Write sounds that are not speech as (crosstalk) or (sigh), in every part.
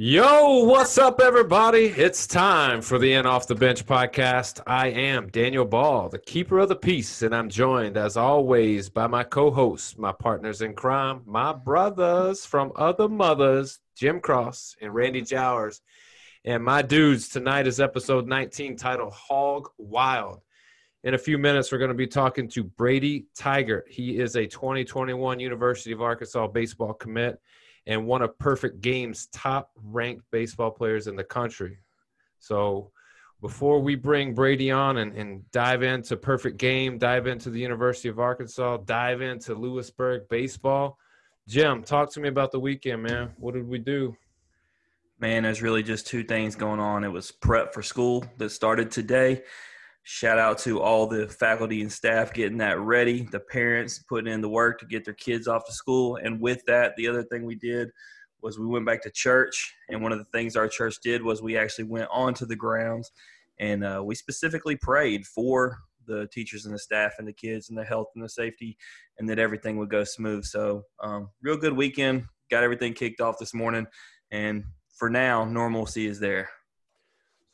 Yo, what's up, everybody? It's time for the In Off the Bench podcast. I am Daniel Ball, the keeper of the peace, and I'm joined, as always, by my co hosts, my partners in crime, my brothers from other mothers, Jim Cross and Randy Jowers. And my dudes, tonight is episode 19 titled Hog Wild. In a few minutes, we're going to be talking to Brady Tygart. He is a 2021 University of Arkansas baseball commit and one of Perfect Game's top ranked baseball players in the country. So before we bring Brady on and, and dive into Perfect Game, dive into the University of Arkansas, dive into Lewisburg baseball, Jim, talk to me about the weekend, man. What did we do? Man, there's really just two things going on. It was prep for school that started today. Shout out to all the faculty and staff getting that ready, the parents putting in the work to get their kids off to school. And with that, the other thing we did was we went back to church. And one of the things our church did was we actually went onto the grounds and uh, we specifically prayed for the teachers and the staff and the kids and the health and the safety and that everything would go smooth. So, um, real good weekend. Got everything kicked off this morning. And for now, normalcy is there.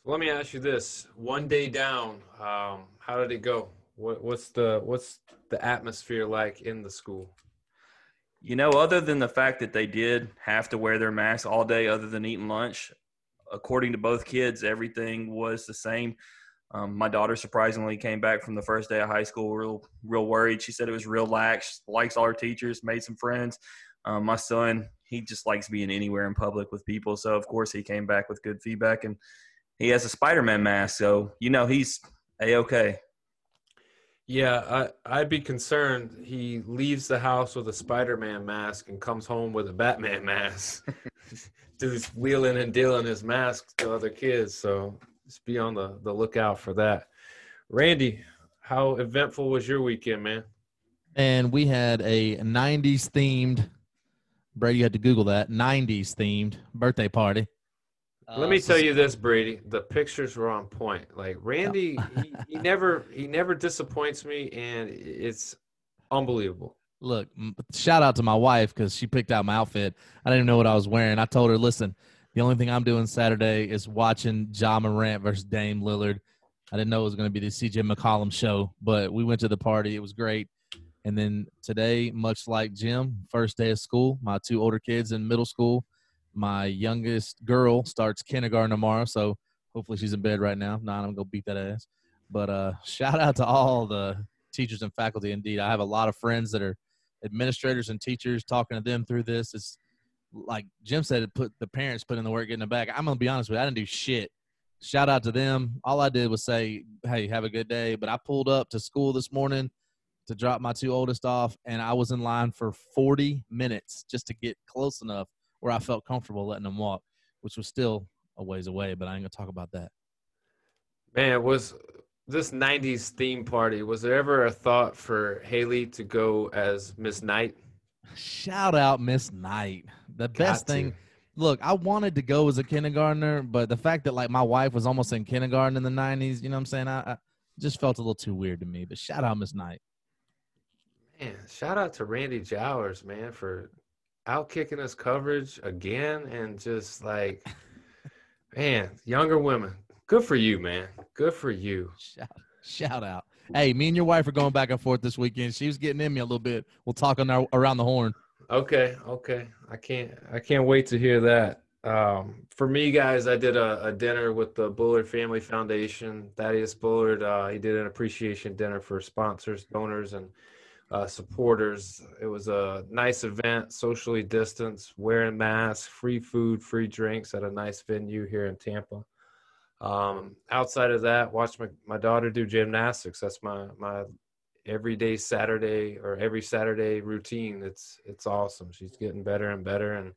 Let me ask you this: One day down, um, how did it go? What, what's the what's the atmosphere like in the school? You know, other than the fact that they did have to wear their masks all day, other than eating lunch, according to both kids, everything was the same. Um, my daughter surprisingly came back from the first day of high school real, real worried. She said it was real lax, likes all her teachers, made some friends. Um, my son, he just likes being anywhere in public with people. So of course he came back with good feedback and he has a Spider-Man mask, so you know he's a okay. Yeah, I, I'd be concerned. He leaves the house with a Spider-Man mask and comes home with a Batman (laughs) mask. Dude's wheeling and dealing his masks to other kids, so just be on the, the lookout for that. Randy, how eventful was your weekend, man? And we had a 90s themed, Brady, you had to Google that, 90s themed birthday party. Let me uh, tell you this, Brady. The pictures were on point. Like Randy, he, (laughs) he never he never disappoints me, and it's unbelievable. Look, shout out to my wife because she picked out my outfit. I didn't even know what I was wearing. I told her, listen, the only thing I'm doing Saturday is watching Ja Morant versus Dame Lillard. I didn't know it was going to be the CJ McCollum show, but we went to the party. It was great. And then today, much like Jim, first day of school, my two older kids in middle school my youngest girl starts kindergarten tomorrow, so hopefully she's in bed right now. If not, I'm gonna beat that ass. But uh, (laughs) shout out to all the teachers and faculty. Indeed, I have a lot of friends that are administrators and teachers. Talking to them through this, it's like Jim said. It put the parents put in the work getting it back. I'm gonna be honest with you. I didn't do shit. Shout out to them. All I did was say, "Hey, have a good day." But I pulled up to school this morning to drop my two oldest off, and I was in line for 40 minutes just to get close enough where I felt comfortable letting them walk, which was still a ways away, but I ain't gonna talk about that. Man, was this 90s theme party, was there ever a thought for Haley to go as Miss Knight? Shout out Miss Knight. The Got best to. thing look, I wanted to go as a kindergartner, but the fact that like my wife was almost in kindergarten in the '90s, you know what I'm saying? I, I just felt a little too weird to me. But shout out Miss Knight. Man, shout out to Randy Jowers, man, for out kicking us coverage again and just like man younger women. Good for you man. Good for you. Shout, shout out. Hey me and your wife are going back and forth this weekend. She was getting in me a little bit. We'll talk on our, around the horn. Okay okay. I can't i can't wait to hear that. Um, for me guys i did a, a, dinner with the bullard family foundation. Thaddeus bullard uh, he did an appreciation dinner for sponsors donors and uh, supporters. It was a nice event, socially distanced, wearing masks, free food, free drinks at a nice venue here in Tampa. Um, outside of that, watch my, my daughter do gymnastics. That's my my everyday Saturday or every Saturday routine. It's it's awesome. She's getting better and better, and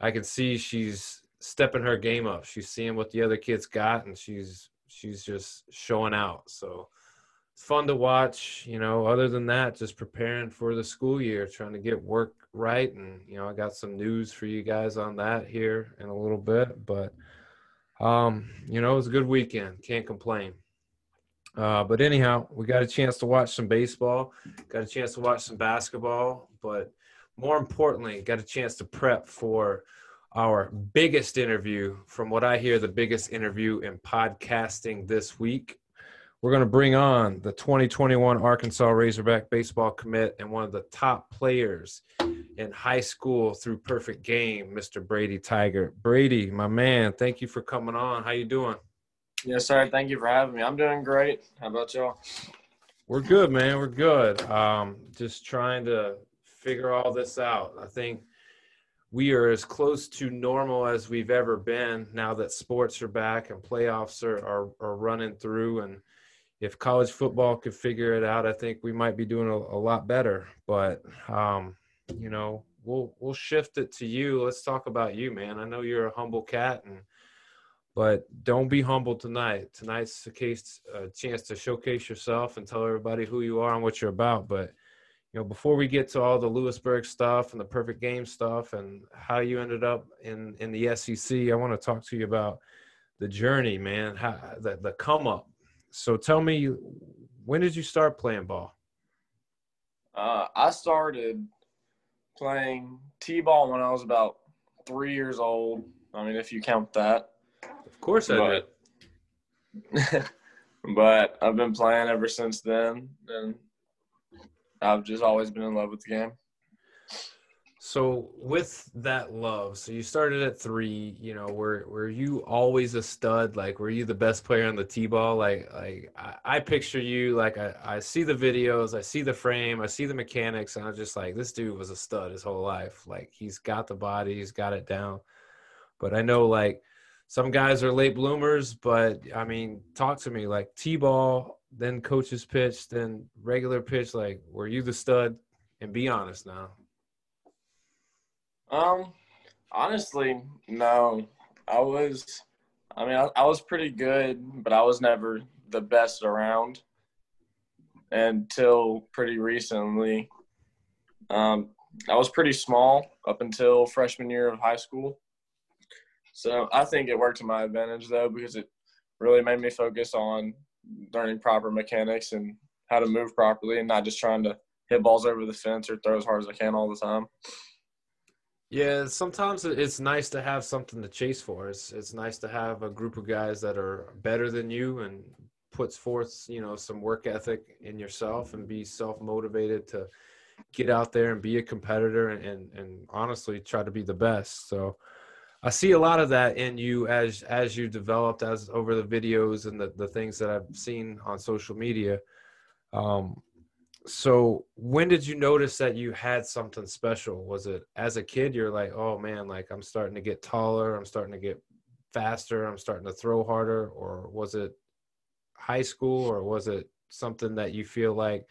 I can see she's stepping her game up. She's seeing what the other kids got, and she's she's just showing out. So fun to watch. You know, other than that, just preparing for the school year, trying to get work right. And, you know, I got some news for you guys on that here in a little bit. But, um, you know, it was a good weekend. Can't complain. Uh, but anyhow, we got a chance to watch some baseball, got a chance to watch some basketball, but more importantly, got a chance to prep for our biggest interview, from what I hear, the biggest interview in podcasting this week. We're going to bring on the 2021 Arkansas Razorback baseball commit and one of the top players in high school through perfect game, Mr. Brady Tygart. Brady, my man, thank you for coming on. How you doing? Yes, sir. Thank you for having me. I'm doing great. How about y'all? We're good, man. We're good. Um, just trying to figure all this out. I think we are as close to normal as we've ever been now that sports are back and playoffs are, are, are running through. And if college football could figure it out, I think we might be doing a, a lot better. But um, you know, we'll we'll shift it to you. Let's talk about you, man. I know you're a humble cat, and but don't be humble tonight. Tonight's a case, a chance to showcase yourself and tell everybody who you are and what you're about. But you know, before we get to all the Lewisburg stuff and the perfect game stuff and how you ended up in in the SEC, I want to talk to you about the journey, man. How the the come up. So tell me, when did you start playing ball? Uh, I started playing t-ball when I was about three years old. I mean, if you count that. Of course I but, did. (laughs) but I've been playing ever since then, and I've just always been in love with the game. So with that love, so you started at three. You know, were were you always a stud? Like, were you the best player on the t-ball? Like, like I, I picture you. Like, I, I see the videos, I see the frame, I see the mechanics, and I'm just like, this dude was a stud his whole life. Like, he's got the body, he's got it down. But I know like some guys are late bloomers. But I mean, talk to me. Like t-ball, then coaches pitch, then regular pitch. Like, were you the stud? And be honest now. Um, honestly, no. I was, I mean, I, I, was pretty good, but I was never the best around until pretty recently. Um, I was pretty small up until freshman year of high school. So I think it worked to my advantage though because it really made me focus on learning proper mechanics and how to move properly and not just trying to hit balls over the fence or throw as hard as I can all the time. Yeah, sometimes it's nice to have something to chase for. It's it's nice to have a group of guys that are better than you and puts forth, you know, some work ethic in yourself and be self motivated to get out there and be a competitor and, and, and honestly try to be the best. So I see a lot of that in you as as you developed as over the videos and the, the things that I've seen on social media. Um, so when did you notice that you had something special? Was it as a kid you're like oh man like i'm starting to get taller i'm starting to get faster i'm starting to throw harder or was it high school or was it something that you feel like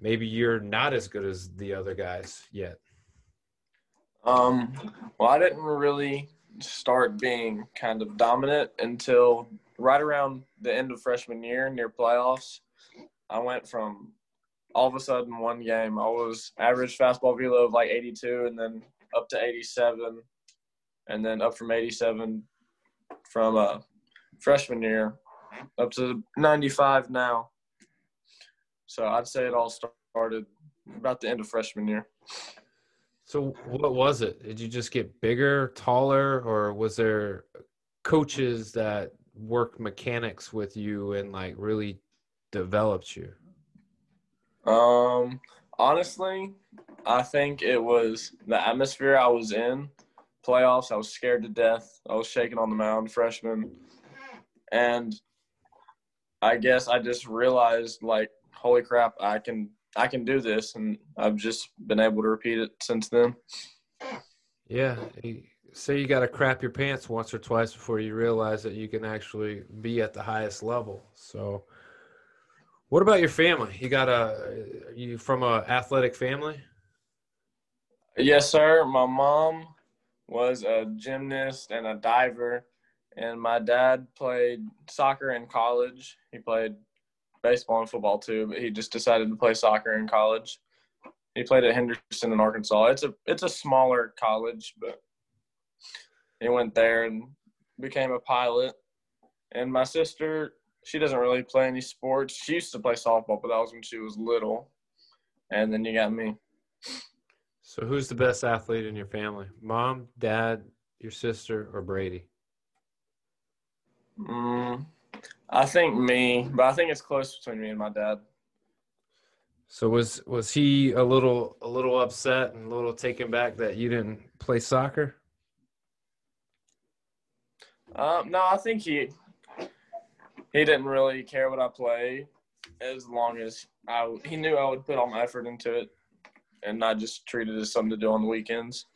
maybe you're not as good as the other guys yet? Um well i didn't really start being kind of dominant until right around the end of freshman year near playoffs. I went from all of a sudden one game I was average fastball velo of like 82 and then up to 87 and then up from 87 from a uh, freshman year up to 95 now. So I'd say it all started about the end of freshman year. So what was it? Did you just get bigger, taller, or was there coaches that worked mechanics with you and like really developed you? Um, honestly, I think it was the atmosphere I was in. Playoffs, I was scared to death. I was shaking on the mound, freshman, and I guess I just realized, like, holy crap, I can I can do this, and I've just been able to repeat it since then. Yeah, say you got to crap your pants once or twice before you realize that you can actually be at the highest level. So what about your family? You got a you from a athletic family? Yes, sir. My mom was a gymnast and a diver, and my dad played soccer in college. He played baseball and football too, but he just decided to play soccer in college. He played at Henderson in Arkansas. It's a it's a smaller college, but he went there and became a pilot. And my sister she doesn't really play any sports. She used to play softball, but that was when she was little. And then you got me. So who's the best athlete in your family? Mom, dad, your sister, or Brady? Mm, I think me, but I think it's close between me and my dad. So was was he a little a little upset and a little taken back that you didn't play soccer? Um, no, I think he he didn't really care what I played as long as I he knew I would put all my effort into it and not just treat it as something to do on the weekends.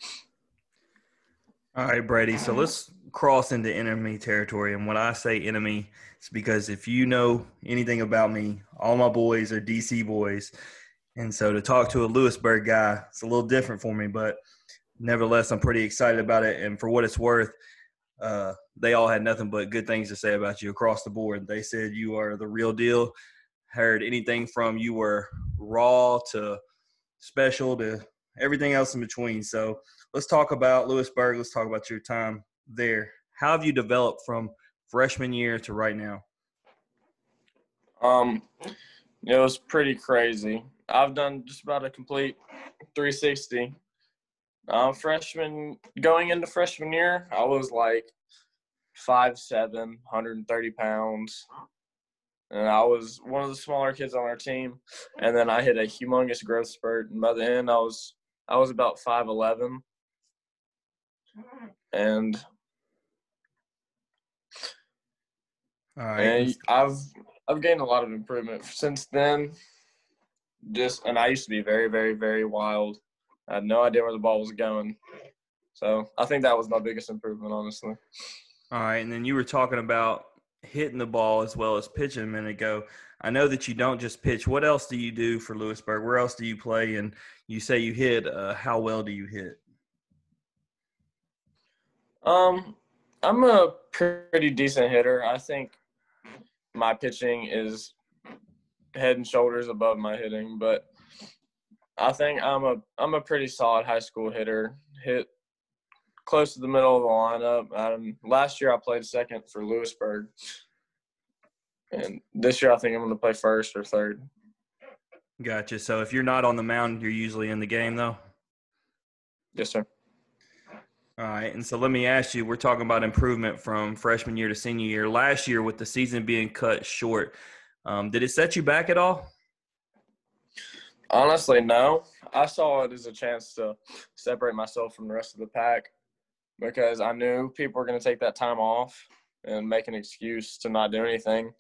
All right, Brady. So let's cross into enemy territory. And when I say enemy, it's because if you know anything about me, all my boys are DC boys. And so to talk to a Lewisburg guy, it's a little different for me, but nevertheless, I'm pretty excited about it. And for what it's worth, uh, they all had nothing but good things to say about you across the board. They said you are the real deal. Heard anything from you were raw to special to everything else in between. So let's talk about Lewisburg. Let's talk about your time there. How have you developed from freshman year to right now? Um, it was pretty crazy. I've done just about a complete 360. Uh, freshman going into freshman year, I was like five seven, 130 pounds, and I was one of the smaller kids on our team. And then I hit a humongous growth spurt, and by the end, I was I was about five eleven, and right. And I've I've gained a lot of improvement since then. Just and I used to be very, very, very wild. I had no idea where the ball was going. So I think that was my biggest improvement, honestly. All right, and then you were talking about hitting the ball as well as pitching a minute ago. I know that you don't just pitch. What else do you do for Lewisburg? Where else do you play? And you say you hit. Uh, how well do you hit? Um, I'm a pretty decent hitter. I think my pitching is head and shoulders above my hitting, but I think I'm a I'm a pretty solid high school hitter. Hit close to the middle of the lineup. Um, last year I played second for Lewisburg, and this year I think I'm going to play first or third. Gotcha. So if you're not on the mound, you're usually in the game, though. Yes, sir. All right, and so let me ask you: We're talking about improvement from freshman year to senior year. Last year, with the season being cut short, um, did it set you back at all? Honestly, no. I saw it as a chance to separate myself from the rest of the pack because I knew people were going to take that time off and make an excuse to not do anything.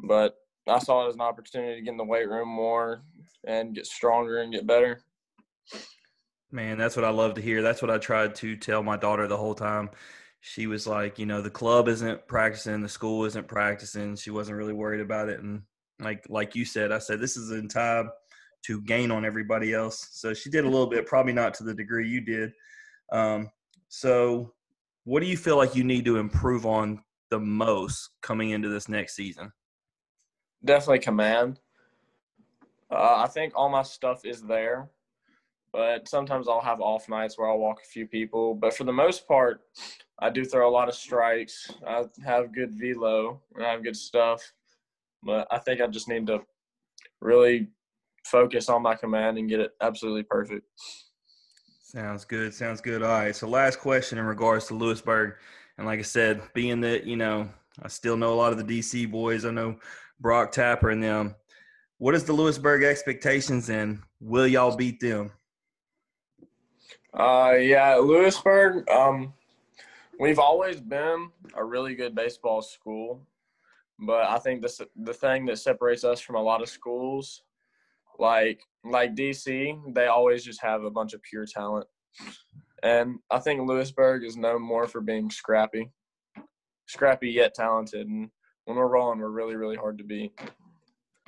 But I saw it as an opportunity to get in the weight room more and get stronger and get better. Man, that's what I love to hear. That's what I tried to tell my daughter the whole time. She was like, you know, the club isn't practicing, the school isn't practicing. She wasn't really worried about it. And like like you said, I said this is in time to gain on everybody else. So she did a little bit, probably not to the degree you did. Um, so, what do you feel like you need to improve on the most coming into this next season? Definitely command. Uh, I think all my stuff is there, but sometimes I'll have off nights where I'll walk a few people. But for the most part, I do throw a lot of strikes. I have good velo and I have good stuff. But I think I just need to really focus on my command and get it absolutely perfect. Sounds good. Sounds good. All right. So, last question in regards to Lewisburg. And like I said, being that, you know, I still know a lot of the DC boys, I know Brock Tapper and them. What is the Lewisburg expectations and will y'all beat them? Uh, yeah, Lewisburg. Um, we've always been a really good baseball school, but I think this the thing that separates us from a lot of schools, like like DC, they always just have a bunch of pure talent, and I think Lewisburg is known more for being scrappy, scrappy yet talented, and when we're rolling, we're really really hard to beat.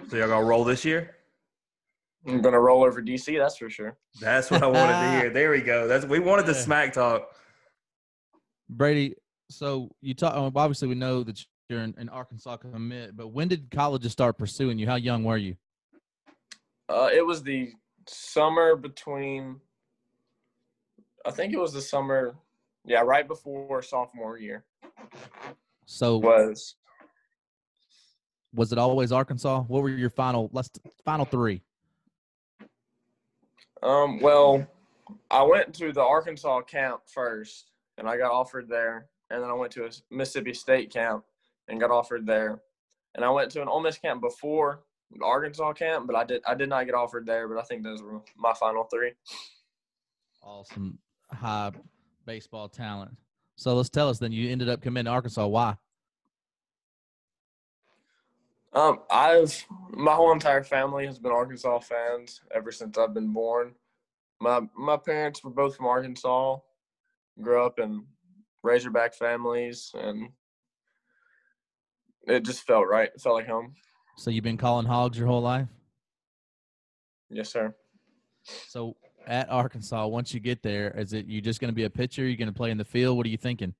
So y'all gonna roll this year? I'm gonna roll over DC, that's for sure. That's what I wanted to hear. (laughs) There we go. That's we wanted the smack talk. Brady, so you talk. Um, obviously, we know that you're in, in Arkansas commit, but when did colleges start pursuing you? How young were you? Uh, it was the summer between. I think it was the summer, yeah, right before sophomore year. So Was was it always Arkansas? What were your final last final three? um well, I went to the Arkansas camp first, and I got offered there. And then I went to a Mississippi State camp and got offered there. And I went to an Ole Miss camp before Arkansas camp, but I did I did not get offered there. But I think those were my final three. Awesome, high baseball talent. So let's tell us then. You ended up committing to Arkansas. Why? Um, I've my whole entire family has been Arkansas fans ever since I've been born. My my parents were both from Arkansas, grew up in Razorback families, and it just felt right. It felt like home. So you've been calling hogs your whole life. Yes, sir. So at Arkansas, once you get there, is it you just going to be a pitcher? You're going to play in the field? What are you thinking?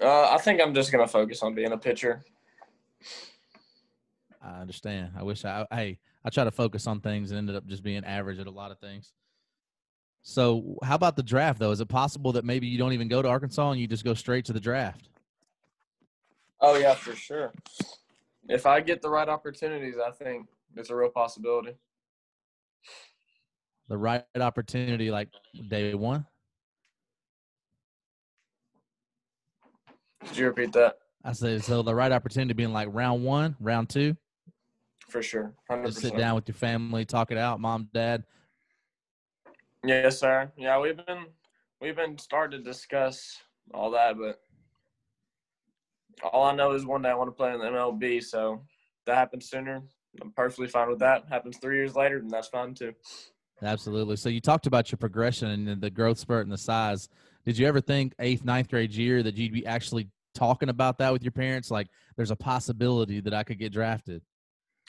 Uh, I think I'm just gonna focus on being a pitcher. I understand. I wish I hey, I try to focus on things and ended up just being average at a lot of things. So, how about the draft though? Is it possible that maybe you don't even go to Arkansas and you just go straight to the draft? Oh yeah, for sure. If I get the right opportunities, I think it's a real possibility. The right opportunity, like day one. Did you repeat that? I said, so the right opportunity being like round one, round two. For sure, 100%. Just sit down with your family, talk it out, mom, dad. Yes, sir. Yeah, we've been we've been starting to discuss all that, but all I know is one day I want to play in the MLB. So if that happens sooner. I'm perfectly fine with that. Happens three years later, then that's fine too. Absolutely. So you talked about your progression and the growth spurt and the size. Did you ever think eighth, ninth grade year that you'd be actually talking about that with your parents? Like, there's a possibility that I could get drafted.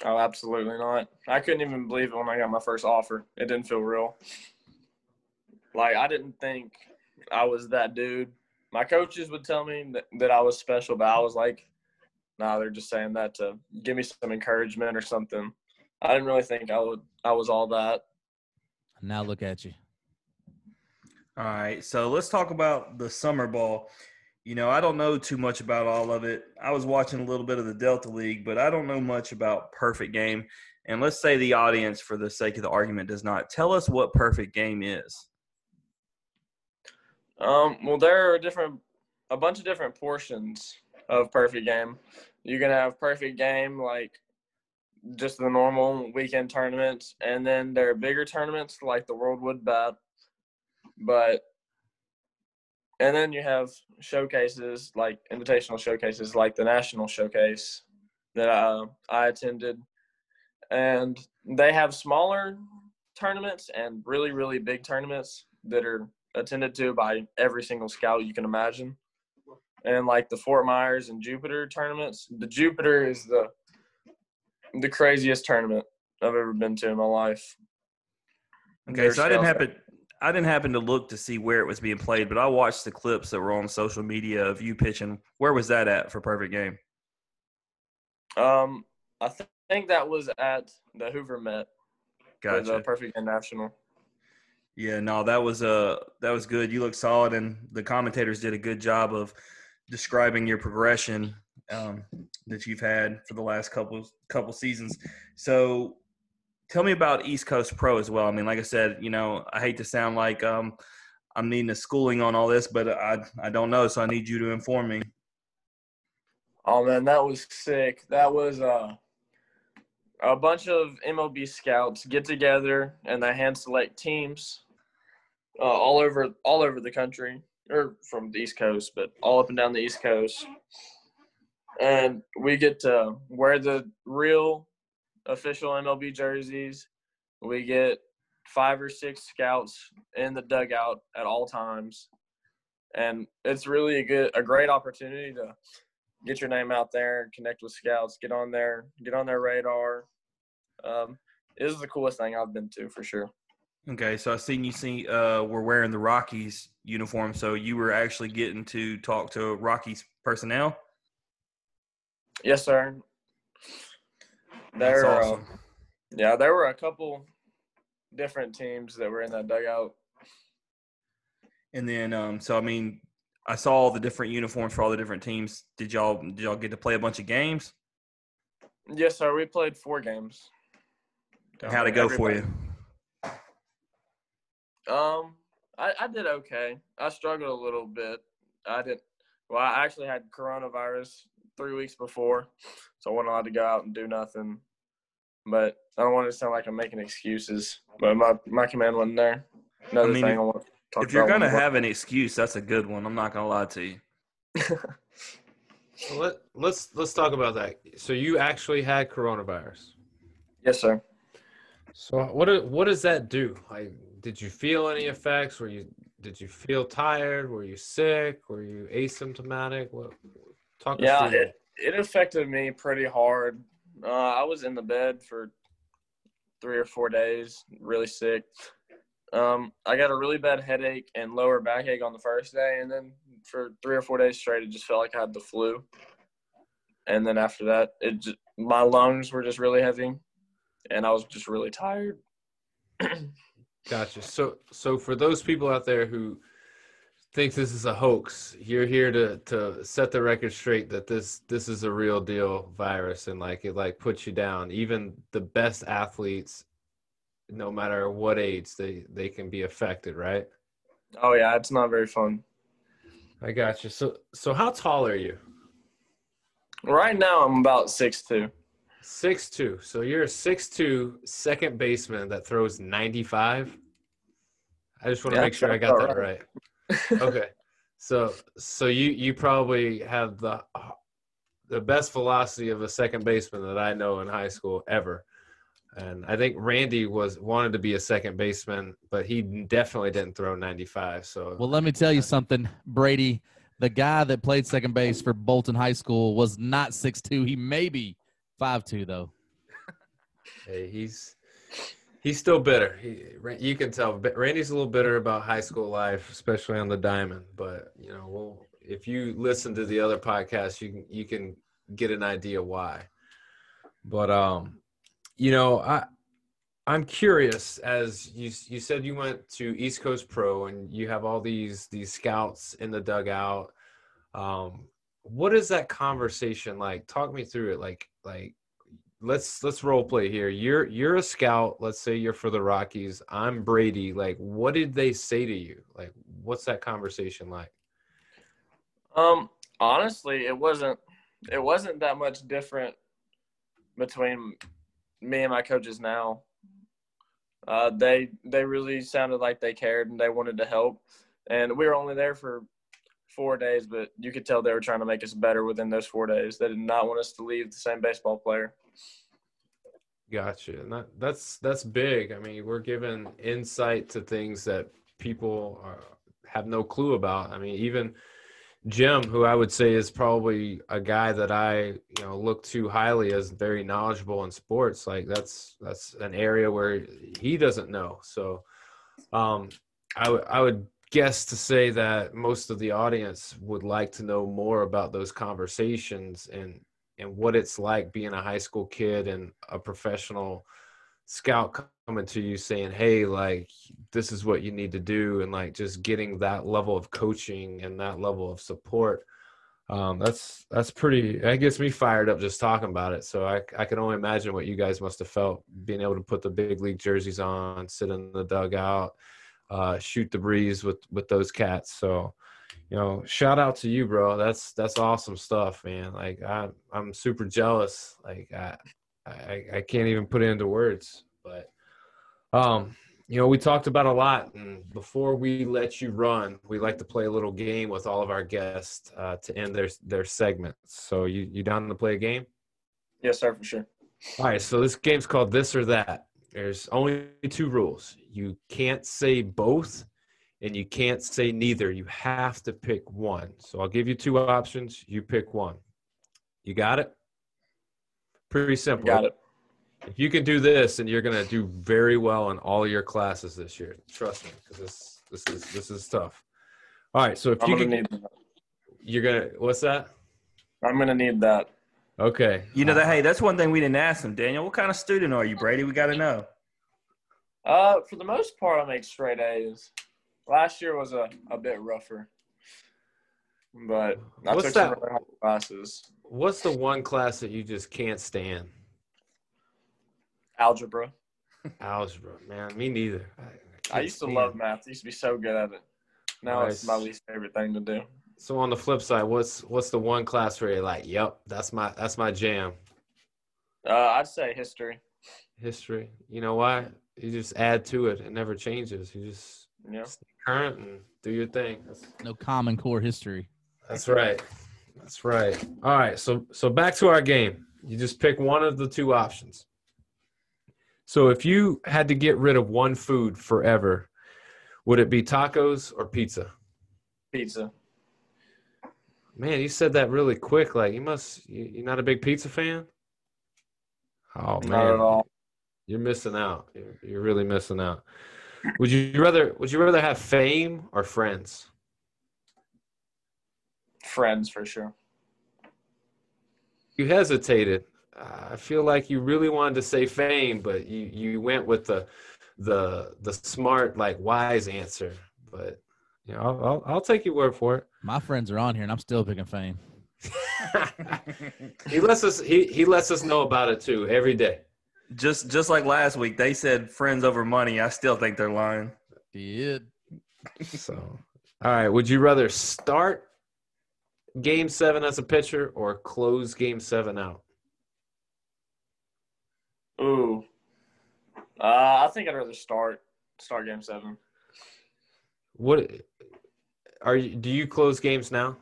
Oh, absolutely not. I couldn't even believe it when I got my first offer. It didn't feel real. Like I didn't think I was that dude. My coaches would tell me that, that I was special, but I was like, nah, they're just saying that to give me some encouragement or something. I didn't really think I would I was all that. Now look at you. All right, so let's talk about the summer ball. You know, I don't know too much about all of it. I was watching a little bit of the Delta League, but I don't know much about Perfect Game. And let's say the audience, for the sake of the argument, does not tell us what Perfect Game is. Um, well, there are different, a bunch of different portions of Perfect Game. You can have Perfect Game like just the normal weekend tournaments, and then there are bigger tournaments like the World Wood Bat. But and then you have showcases like invitational showcases like the National Showcase that uh, I attended, and they have smaller tournaments and really really big tournaments that are attended to by every single scout you can imagine. And like the Fort Myers and Jupiter tournaments, the Jupiter is the the craziest tournament I've ever been to in my life. Okay, so I didn't happen. I didn't happen to look to see where it was being played, but I watched the clips that were on social media of you pitching. Where was that at for Perfect Game? Um, I th- think that was at the Hoover Met for the Perfect Game National. Yeah, no, that was uh that was good. You look solid, and the commentators did a good job of describing your progression um, that you've had for the last couple couple seasons. So, tell me about East Coast Pro as well. I mean, like I said, you know, I hate to sound like um, I'm needing a schooling on all this, but I I don't know, so I need you to inform me. Oh man, that was sick. That was uh, a bunch of MLB scouts get together and they hand select teams uh, all over all over the country or from the East Coast, but all up and down the East Coast. And we get to wear the real official MLB jerseys. We get five or six scouts in the dugout at all times. And it's really a good a great opportunity to get your name out there, connect with scouts, get on their get on their radar. Um, it is the coolest thing I've been to for sure. Okay, so I seen you see uh were wearing the Rockies uniform, so you were actually getting to talk to Rockies personnel. Yes, sir. There, uh, awesome. yeah, there were a couple different teams that were in that dugout. And then, um, so I mean, I saw all the different uniforms for all the different teams. Did y'all did y'all get to play a bunch of games? Yes, sir. We played four games. How'd it go for you? Um, I, I did okay. I struggled a little bit. I didn't. Well, I actually had coronavirus three weeks before, so I wasn't allowed to go out and do nothing. But I don't want it to sound like I'm making excuses. But my my command wasn't there. Another I mean, thing I want to talk If you're gonna was- have an excuse, that's a good one. I'm not gonna lie to you. So (laughs) let let's let's talk about that. So you actually had coronavirus. yes, sir. So what what does that do? Like, did you feel any effects? Were you did you feel tired? Were you sick? Were you asymptomatic? What? Talk Yeah, it, it affected me pretty hard. Uh, I was in the bed for three or four days, really sick. Um, I got a really bad headache and lower backache on the first day, and then for three or four days straight, it just felt like I had the flu. And then after that, it just, my lungs were just really heavy, and I was just really tired. (clears throat) Gotcha. So so for those people out there who think this is a hoax, you're here to to set the record straight that this this is a real deal virus and like it like puts you down. Even the best athletes, no matter what age, they they can be affected, right? Oh yeah, it's not very fun. I got you. So so how tall are you? Right now, I'm about six two. Six two. So you're a six two second baseman that throws ninety five. I just want to Yeah, make sure I got that right. okay so so you you probably have the the best velocity of a second baseman that i know in high school ever and i think randy was wanted to be a second baseman but he definitely didn't throw 95 so Well, let me tell you uh, something, Brady. The guy that played second base for Bolton High School was not six two. He may be five two though. hey, he's he's still bitter. He, you can tell randy's a little bitter about high school life especially on the diamond but you know well if you listen to the other podcasts you can you can get an idea why. But um you know i i'm curious as you you said you went to east coast pro and you have all these these scouts in the dugout. Um what is that conversation like? Talk me through it. Like like let's let's role play here. You're you're a scout. Let's say you're for the rockies. I'm brady. Like what did they say to you? Like what's that conversation like? Um, honestly, it wasn't it wasn't that much different between me and my coaches now. Uh, they they really sounded like they cared and they wanted to help, and we were only there for four days, but you could tell they were trying to make us better within those four days. They did not want us to leave the same baseball player. Gotcha. And that, that's that's big. I mean, we're given insight to things that people are, have no clue about. I mean, even Jim, who I would say is probably a guy that I you know look too highly as very knowledgeable in sports. Like that's that's an area where he doesn't know. So, um, I I would guess to say that most of the audience would like to know more about those conversations and and what it's like being a high school kid and a professional scout coming to you saying hey like this is what you need to do and like just getting that level of coaching and that level of support um, that's that's pretty that gets me fired up just talking about it. So I, I can only imagine what you guys must have felt being able to put the big league jerseys on sit in the dugout uh, shoot the breeze with with those cats so you know, shout out to you, bro. That's that's awesome stuff, man. Like I I'm super jealous. Like I I, I can't even put it into words. But um, you know, we talked about a lot and before we let you run, we like to play a little game with all of our guests uh, to end their their segments. So you you down to play a game? Yes, sir, for sure. All right, so this game's called this or that. There's only two rules. You can't say both and you can't say neither. You have to pick one. So I'll give you two options. You pick one. You got it? Pretty simple. Got it. If you can do this, and you're gonna do very well in all your classes this year. Trust me, because this this is this is tough. All right, so if I'm you gonna can, need. That. you're gonna what's that? I'm gonna need that. Okay. You know that. Hey, that's one thing we didn't ask him, Daniel. What kind of student are you, Brady? We got to know. Uh, for the most part, I make straight A's. Last year was a, a bit rougher, but I What's took some that? really hard classes. What's the one class that you just can't stand? Algebra. Algebra, man. Me neither. I, I used to love it. math. I used to be so good at it. Now it's my least favorite thing to do. So on the flip side, what's what's the one class where you're like, "Yep, that's my that's my jam." Uh, I'd say history. History. You know why? You just add to it. It never changes. You just Yeah. stay current and do your thing. That's, No common core history. that's right. That's right. All right. So so back to our game. You just pick one of the two options. So if you had to get rid of one food forever, would it be tacos or pizza? Pizza. Man, you said that really quick. Like you must. You, you're not a big pizza fan. Oh man, Not at all. you're missing out. You're, you're really missing out. Would you rather? Would you rather have fame or friends? Friends for sure. You hesitated. Uh, I feel like you really wanted to say fame, but you you went with the the the smart, like wise answer. But you know, I'll I'll, I'll take your word for it. My friends are on here, and I'm still picking fame. (laughs) he lets us he he lets us know about it too every day. just just like last week, they said friends over money. I still think they're lying. Did So, all right. Would you rather start game seven as a pitcher or close game seven out? Ooh. Uh, I think I'd rather start start game seven. What are you? Do you close games now?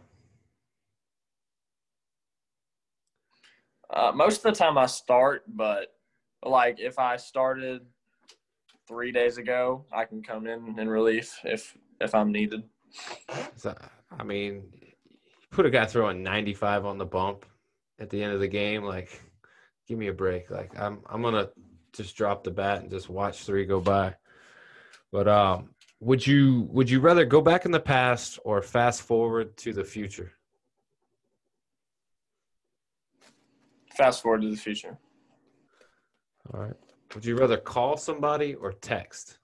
Uh, most of the time I start, but like if I started three days ago, I can come in in relief if if I'm needed. So, I mean, put a guy throwing 95 on the bump at the end of the game. Like, give me a break. Like, I'm I'm gonna just drop the bat and just watch three go by. But um, would you would you rather go back in the past or fast forward to the future? Fast forward to the future. All right. Would you rather call somebody or text?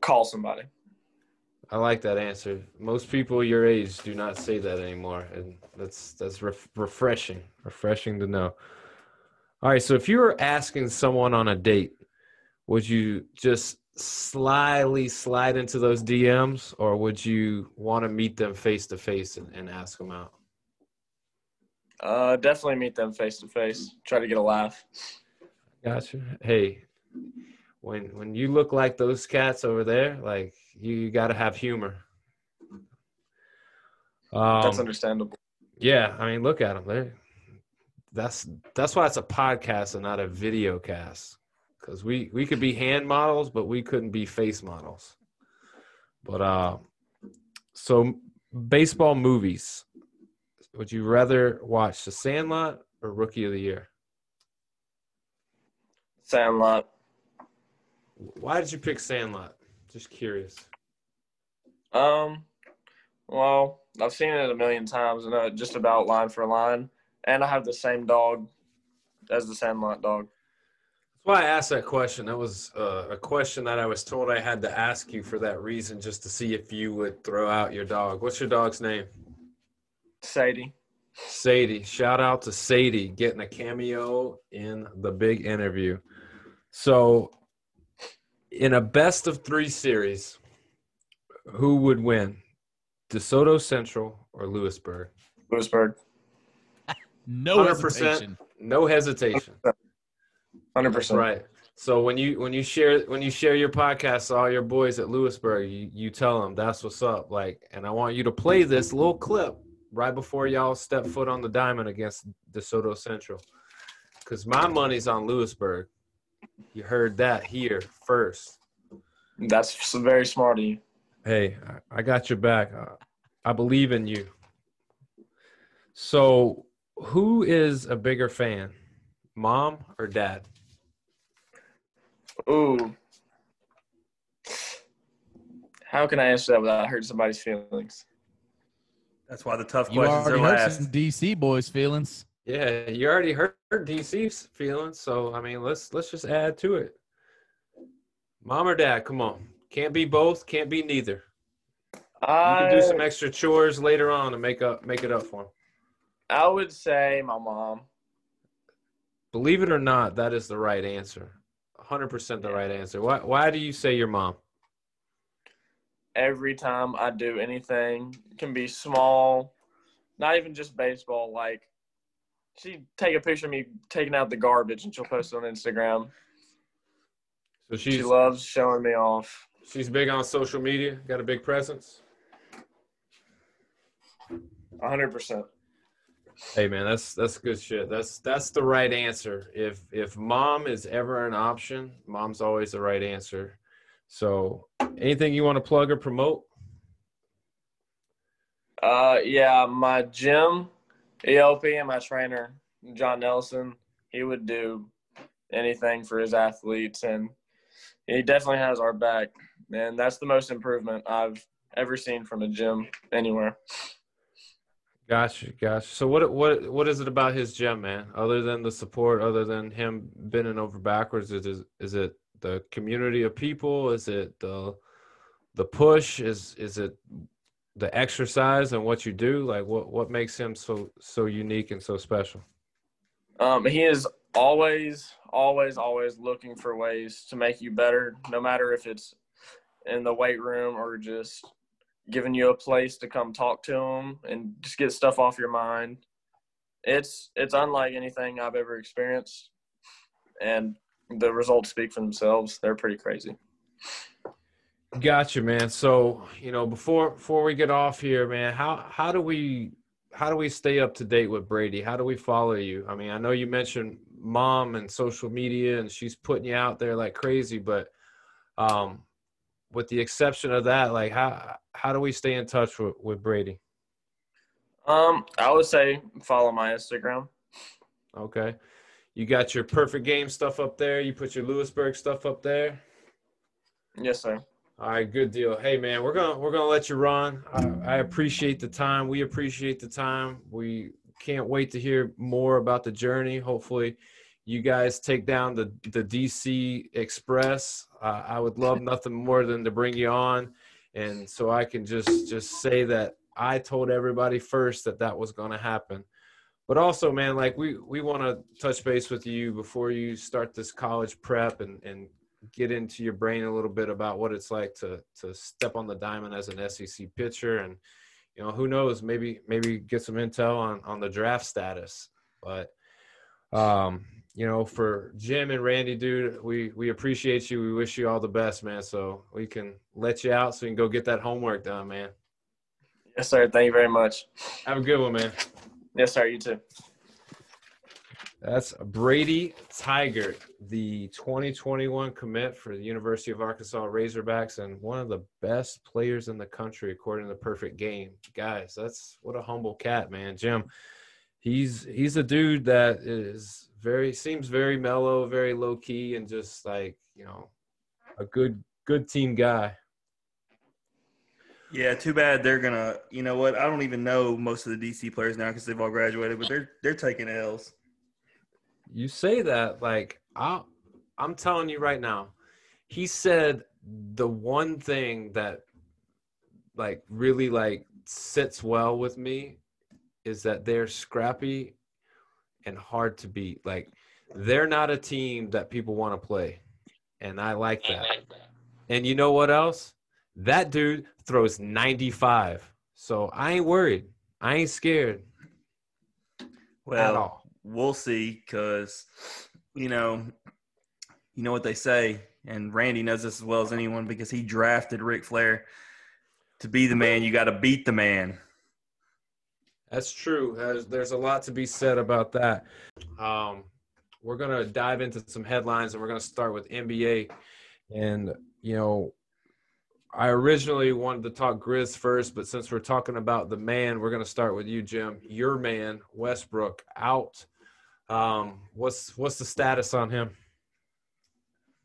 Call somebody. I like that answer. Most people your age do not say that anymore, and that's that's ref- refreshing. Refreshing to know. All right, so if you were asking someone on a date, would you just slyly slide into those DMs, or would you want to meet them face to face and ask them out? Uh, definitely meet them face to face. Try to get a laugh. Gotcha. Hey, when when you look like those cats over there, like you, you got to have humor. That's Um, understandable. Yeah, I mean, look at them. They that's that's why it's a podcast and not a video cast. Because we we could be hand models, but we couldn't be face models. But uh, so baseball movies. Would you rather watch The Sandlot or Rookie of the Year? Sandlot. Why did you pick Sandlot? Just curious. Um, well, I've seen it a million times, and uh, just about line for line, and I have the same dog as the Sandlot dog. That's why I asked that question. That was uh, a question that I was told I had to ask you for that reason, just to see if you would throw out your dog. What's your dog's name? Sadie. Sadie. Shout out to Sadie getting a cameo in the big interview. So, in a best of three series, who would win? DeSoto Central or Lewisburg? Lewisburg. No 100%. hesitation. No hesitation. Hundred percent. Right. So when you when you share when you share your podcast to all your boys at Lewisburg, you, you tell them that's what's up. Like, and I want you to play this little clip right before y'all step foot on the diamond against DeSoto Central, because my money's on Lewisburg. You heard that here first. That's very smart of you. Hey, I- I got your back. I- I believe in you. So, who is a bigger fan, mom or dad? Ooh. How can I answer that without hurting somebody's feelings? That's why the tough You questions are already hurt last. some DC boys' feelings. Yeah, you already heard DC's feelings, so I mean, let's let's just add to it. Mom or dad, come on. Can't be both, can't be neither. You I can do some extra chores later on to make up make it up for them. I would say my mom. believe it or not, that is the right answer. 100% the right answer. Why, why do you say your mom? Every time I do anything, it can be small, not even just baseball. Like she take a picture of me taking out the garbage and she'll post it on Instagram. So she's she loves showing me off. she's big on social media. Got a big presence. 100%. Hey man, that's that's good shit. That's that's the right answer. If if mom is ever an option, mom's always the right answer. So, anything you want to plug or promote? Uh, yeah, my gym, ELP, and my trainer, John Nelson, he would do anything for his athletes, and he definitely has our back. And that's the most improvement I've ever seen from a gym anywhere. Gotcha, gotcha. So what what what is it about his gym, man? Other than the support, other than him bending over backwards, is is, it the community of people? Is it the the push? Is is it the exercise and what you do? Like what what makes him so so unique and so special? Um, he is always, always, always looking for ways to make you better, no matter if it's in the weight room or just giving you a place to come talk to them and just get stuff off your mind. It's it's unlike anything I've ever experienced, and the results speak for themselves. They're pretty crazy. Gotcha, man. So you know, before before we get off here, man, how how do we how do we stay up to date with Brady? How do we follow you? I mean, I know you mentioned mom and social media, and she's putting you out there like crazy, but um, with the exception of that, like how how do we stay in touch with, with Brady? Um, I would say follow my Instagram. Okay. You got your perfect game stuff up there. You put your Lewisburg stuff up there. Yes, sir. All right, good deal. Hey man, we're gonna we're gonna let you run. I, I appreciate the time. We appreciate the time. We can't wait to hear more about the journey. Hopefully, you guys take down the the DC Express. Uh, I would love (laughs) nothing more than to bring you on, and so I can just just say that I told everybody first that that was going to happen. But also, man, like we we want to touch base with you before you start this college prep and and get into your brain a little bit about what it's like to to step on the diamond as an SEC pitcher and you know who knows maybe maybe get some intel on on the draft status but um you know for Jim and Randy dude we we appreciate you we wish you all the best man so we can let you out so you can go get that homework done man Yes, sir. Thank you very much. have a good one man Yes, sir. You too. That's Brady Tygart, the 2021 commit for the University of Arkansas Razorbacks and one of the best players in the country according to Perfect Game. Guys, that's what a humble cat, man. Jim, he's he's a dude that is very seems very mellow, very low key and just like, you know, a good good team guy. Yeah, too bad they're gonna. You know what? I don't even know most of the DC players now because they've all graduated, but they're they're taking L's. You say that like I I'm telling you right now. He said the one thing that like really like sits well with me is that they're scrappy and hard to beat. Like they're not a team that people want to play. And I like that. And you know what else? That dude throws 95. So I ain't worried. I ain't scared at Well, all. we'll see because you know you know what they say and randy knows this as well as anyone because he drafted Ric flair to be the man you got to beat the man That's true. There's, a lot to be said about that. Um, we're going to dive into some headlines and we're going to start with NBA. And, you know, I originally wanted to talk Grizz first, but since we're talking about the man, we're going to start with you, Jim. Your man, Westbrook, out. Um, what's what's the status on him?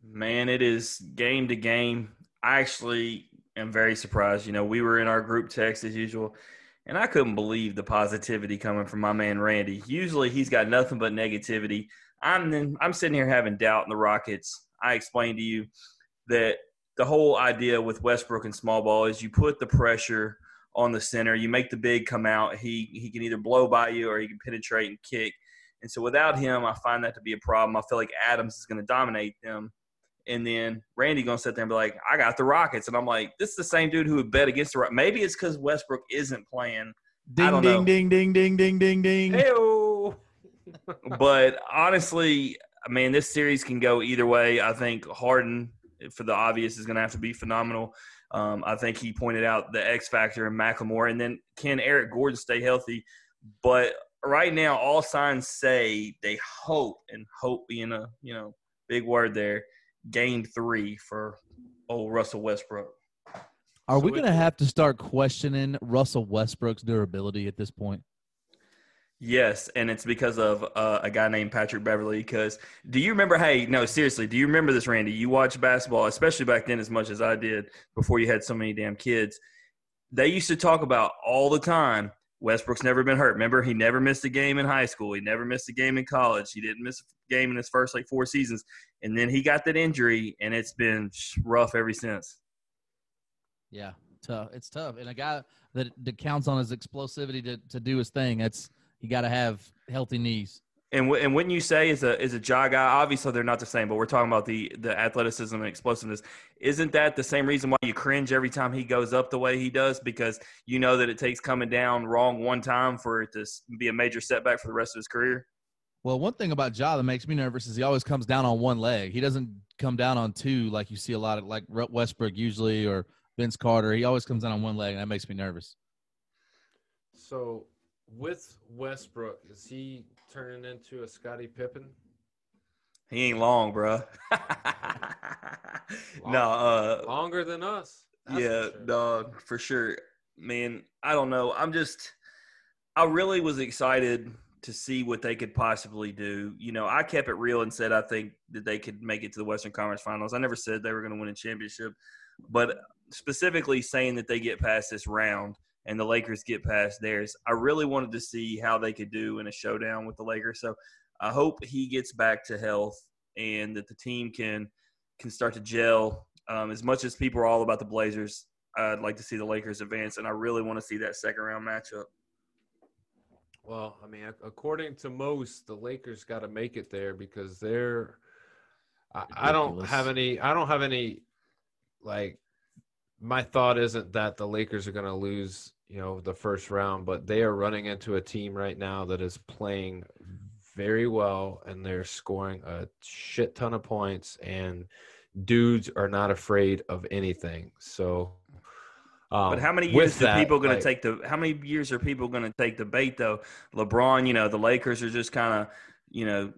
man it is game to game i actually am very surprised you know we were in our group text as usual and i couldn't believe the positivity coming from my man randy. Usually he's got nothing but negativity. I'm then i'm sitting here having doubt in the rockets. I explained to you that the whole idea with westbrook and small ball is you put the pressure on the center. You make the big come out. He he can either blow by you or he can penetrate and kick. And so without him, I find that to be a problem. I feel like Adams is going to dominate them. And then Randy to sit there and be like, I got the Rockets. And I'm like, this is the same dude who would bet against the Rockets. Maybe it's because Westbrook isn't playing. Ding, ding, ding, ding, ding, ding, ding, ding. Hey-o. (laughs) but honestly, I mean, this series can go either way. I think Harden, for the obvious, is to have to be phenomenal. Um, I think he pointed out the X factor in McLemore, and then can Eric Gordon stay healthy? But right now, all signs say they hope, and hope being a you know big word there, game three for old Russell Westbrook. Are So we going to have to start questioning Russell Westbrook's durability at this point? Yes, and it's because of uh, a guy named Patrick Beverley. Because do you remember? Hey, no, seriously, do you remember this, Randy? You watched basketball, especially back then, as much as I did before you had so many damn kids. They used to talk about all the time. Westbrook's never been hurt. Remember, he never missed a game in high school. He never missed a game in college. He didn't miss a game in his first like four seasons, and then he got that injury, and it's been rough ever since. Yeah, tough. It's tough, and a guy that, that counts on his explosivity to, to do his thing. That's you got to have healthy knees. And w- and when you say is a is a Ja guy, obviously they're not the same, but we're talking about the the athleticism and explosiveness. Isn't that the same reason why you cringe every time he goes up the way he does? Because you know that it takes coming down wrong one time for it to be a major setback for the rest of his career. Well, one thing about Ja that makes me nervous is he always comes down on one leg. He doesn't come down on two like you see a lot of like Westbrook usually or Vince Carter. He always comes down on one leg, and that makes me nervous. So with Westbrook, is he turning into a Scottie Pippen? He ain't long, bro. (laughs) no, uh, Longer than us. that's for yeah, sure. dog, for sure. Man, I don't know. I'm just, I really was excited to see what they could possibly do. You know, I kept it real and said I think that they could make it to the Western Conference Finals. I never said they were going to win a championship, but specifically saying that they get past this round and the Lakers get past theirs, I really wanted to see how they could do in a showdown with the Lakers. So I hope he gets back to health and that the team can can start to gel. Um, as much as people are all about the Blazers, I'd like to see the Lakers advance, and I really want to see that second round matchup. Well, I mean, according to most, the Lakers got to make it there because they're. I, I don't have any. I don't have any. Like, my thought isn't that the Lakers are going to lose. You know, the first round, but they are running into a team right now that is playing very well, and they're scoring a shit ton of points, and dudes are not afraid of anything. So. Um, But how many years are that, people going like- to take the? How many years are people going to take the bait though? LeBron, you know, the Lakers are just kind of, you know,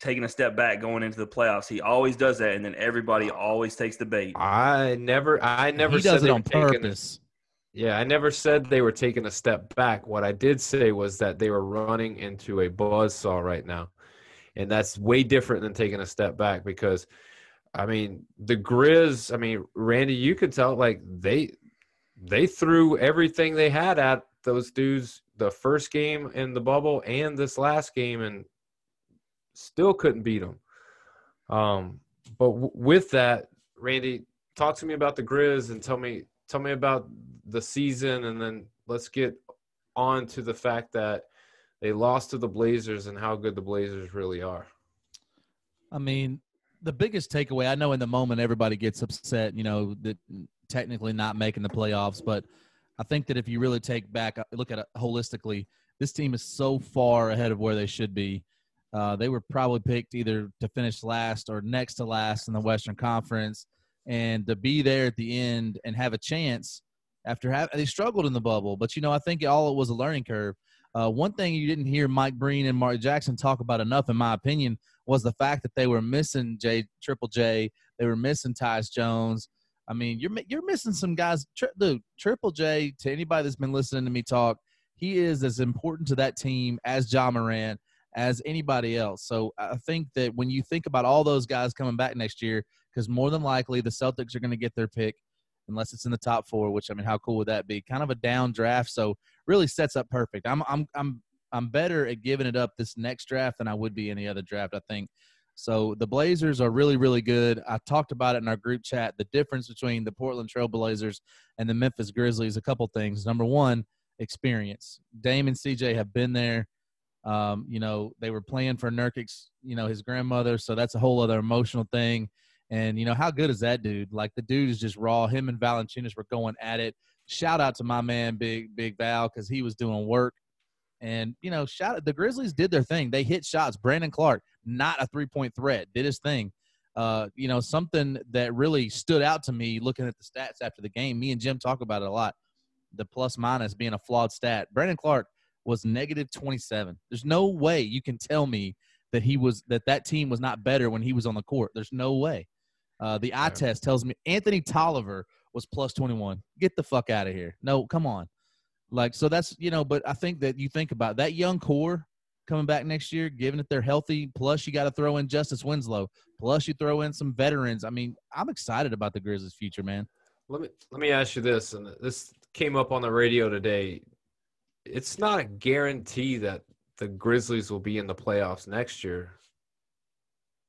taking a step back going into the playoffs. He always does that, and then everybody always takes the bait. I never, I never he said does it were on taking- purpose. Yeah, I never said they were taking a step back. What I did say was that they were running into a buzzsaw right now. And that's way different than taking a step back because I mean, the Grizz, I mean, Randy, you could tell like they they threw everything they had at those dudes the first game in the bubble and this last game and still couldn't beat them. Um, but w- with that, Randy, talk to me about the Grizz and tell me tell me about the season, and then let's get on to the fact that they lost to the Blazers and how good the Blazers really are. I mean, the biggest takeaway, I know in the moment everybody gets upset, you know, that technically not making the playoffs, but I think that if you really take back, uh, look at it holistically, this team is so far ahead of where they should be. Uh, they were probably picked either to finish last or next to last in the Western Conference, and to be there at the end and have a chance after having they struggled in the bubble. But you know, I think all it was a learning curve. Uh, one thing you didn't hear Mike Breen and Mark Jackson talk about enough, in my opinion, was the fact that they were missing J Triple J. They were missing Tyus Jones. I mean, you're you're missing some guys. Tri- dude, Triple J. To anybody that's been listening to me talk, he is as important to that team as Ja Morant as anybody else. So I think that when you think about all those guys coming back next year, because more than likely the Celtics are going to get their pick, unless it's in the top four. Which I mean, how cool would that be? Kind of a down draft, so really sets up perfect. I'm I'm I'm I'm better at giving it up this next draft than I would be any other draft. I think. So the Blazers are really, really good. I talked about it in our group chat. The difference between the Portland Trail Blazers and the Memphis Grizzlies. A couple things. Number one, experience. Dame and CJ have been there. Um, you know, they were playing for Nurkic's, you know, his grandmother, so that's a whole other emotional thing. And you know, how good is that dude? Like the dude is just raw. Him and Valanciunas were going at it. Shout out to my man, Big Big Val, because he was doing work. And you know, shout out the Grizzlies did their thing. They hit shots. Brandon Clarke, not a three point threat, did his thing. Uh, you know, something that really stood out to me looking at the stats after the game. Me and Jim talk about it a lot. The plus minus being a flawed stat. Brandon Clarke was negative 27. There's no way you can tell me that he was that that team was not better when he was on the court. There's no way. Uh, the eye test tells me Anthony Tolliver was plus 21. Get the fuck out of here. No, come on. Like so that's you know, but I think that you think about that young core coming back next year, given that they're healthy. Plus, you got to throw in Justice Winslow. Plus, you throw in some veterans. I mean, I'm excited about the Grizzlies' future, man. Let me let me ask you this, and this came up on the radio today. It's not a guarantee that the Grizzlies will be in the playoffs next year.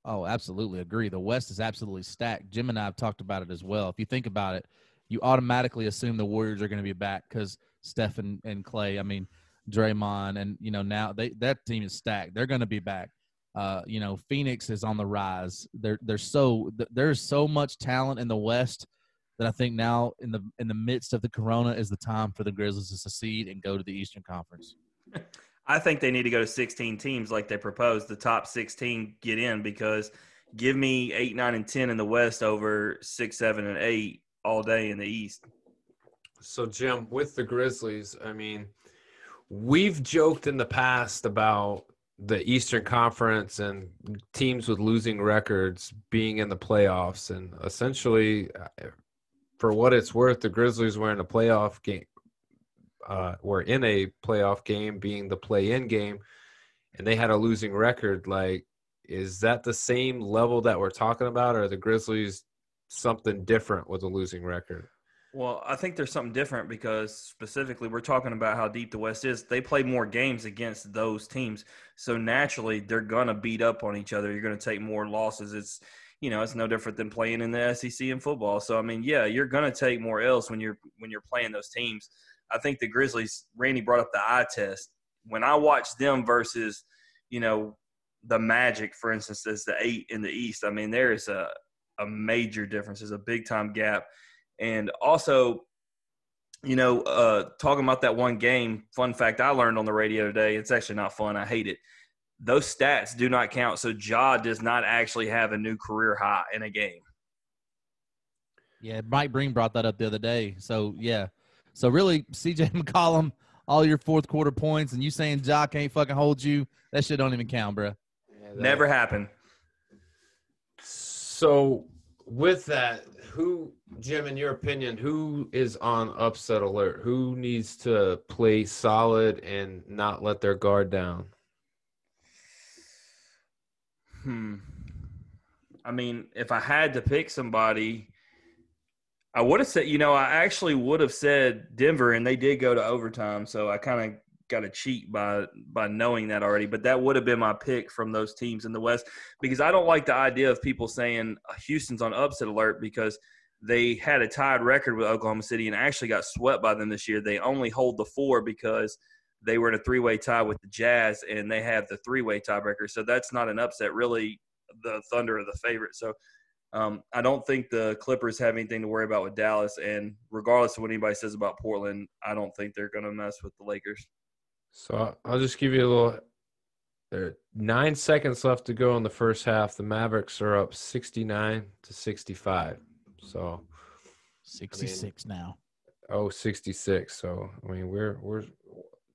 Oh, absolutely agree. The West is absolutely stacked. Jim and I have talked about it as well. If you think about it, you automatically assume the Warriors are going to be back because Steph and, and Clay. I mean, Draymond, and you know now they that team is stacked. They're going to be back. Uh, you know, Phoenix is on the rise. They're they're so there's so much talent in the West that I think now in the in the midst of the Corona is the time for the Grizzlies to succeed and go to the Eastern Conference. (laughs) I think they need to go to 16 teams like they proposed. The top 16 get in because give me eight, nine, and 10 in the West over six, seven, and eight all day in the East. So, Jim, with the Grizzlies, I mean, we've joked in the past about the Eastern Conference and teams with losing records being in the playoffs. And essentially, uh, for what it's worth, the Grizzlies were in a playoff game. Uh, were in a playoff game, being the play-in game, and they had a losing record. Like, is that the same level that we're talking about, or the Grizzlies something different with a losing record? Well, I think there's something different because specifically we're talking about how deep the West is. They play more games against those teams. So naturally they're to beat up on each other. You're to take more losses. It's you know, it's no different than playing in the SEC in football. So I mean, yeah, you're to take more L's when you're when you're playing those teams. I think the Grizzlies Randy brought up the eye test. When I watch them versus, you know, the Magic for instance as the 8 in the East, I mean, there is a a major difference. There's a big time gap and also, you know, uh, talking about that one game, fun fact I learned on the radio today, it's actually not fun. I hate it. Those stats do not count. So Ja does not actually have a new career high in a game. Yeah, Mike Breen brought that up the other day. So yeah. So really, CJ (laughs) McCollum, all your fourth quarter points, and you saying Ja can't fucking hold you, that shit don't even count, bro. Yeah, Never happened. So with that, who, Jim, in your opinion, who is on upset alert? Who needs to play solid and not let their guard down? Hmm. I mean, if I had to pick somebody, I would have said, you know, I actually would have said Denver, and they did go to overtime. So I kind of got a cheat by by knowing that already. But that would have been my pick from those teams in the West because I don't like the idea of people saying Houston's on upset alert because they had a tied record with Oklahoma City and actually got swept by them this year. They only hold the four because they were in a three way tie with the Jazz and they have the three way tiebreaker. So that's not an upset. Really, the Thunder are the favorite. So um, I don't think the Clippers have anything to worry about with Dallas. And regardless of what anybody says about Portland, I don't think they're going to mess with the Lakers. So I'll just give you a little. There are nine seconds left to go in the first half. The Mavericks are up 69 to 65. So 66 I mean, now. Oh, 66. So I mean we're we're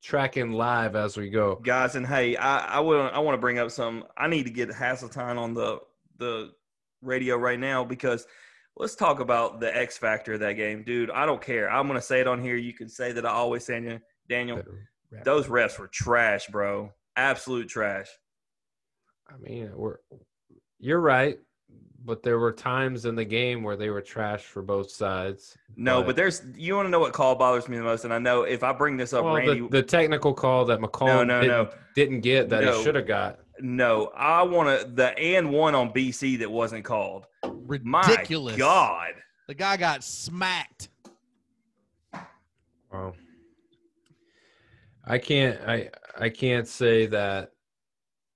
tracking live as we go. Guys, and hey, I I will I want to bring up some I need to get Hasseltine on the the radio right now because let's talk about the X factor of that game. Dude, I don't care. I'm gonna say it on here. You can say that I always say Daniel. Those refs were trash, bro. Absolute trash. I mean, we're you're right, but there were times in the game where they were trash for both sides. No, but, but there's you want to know what call bothers me the most, and I know if I bring this up, well, Randy, the, the, technical call that McCall no, no, didn't, no. didn't get that no. he should have got. No, I want to the and one on BC that wasn't called. Ridiculous. My God, the guy got smacked. Wow. I can't I I can't say that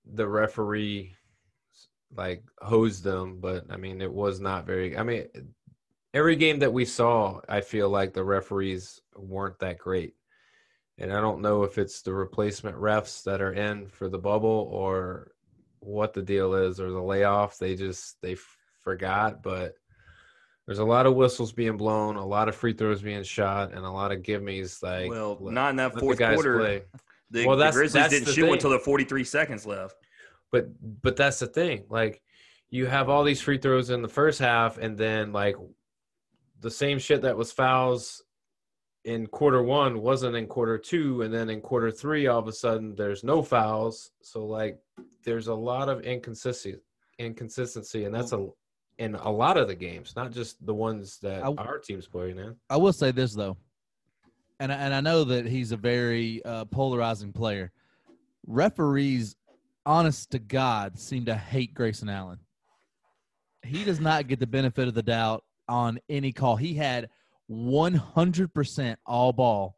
the referee like hosed them, but I mean it was not very I mean every game that we saw, I feel like the referees weren't that great. And I don't know if it's the replacement refs that are in for the bubble or what the deal is or the layoff. They just they forgot, but there's a lot of whistles being blown, a lot of free throws being shot, and a lot of gimmies. Like, well, let- not in that fourth quarter. The, Well, the Grizzlies that's didn't the shoot thing. until the 43 seconds left. But but that's the thing like you have all these free throws in the first half and then like the same shit that was fouls in quarter one wasn't in quarter two and then in quarter three all of a sudden there's no fouls so like there's a lot of inconsistency inconsistency and that's a in a lot of the games not just the ones that I- our team's playing in I will say this though, and I- and I know that he's a very uh, polarizing player. Referees, honest to God, seem to hate Grayson Allen. He does not get the benefit of the doubt on any call. He had 100% all ball.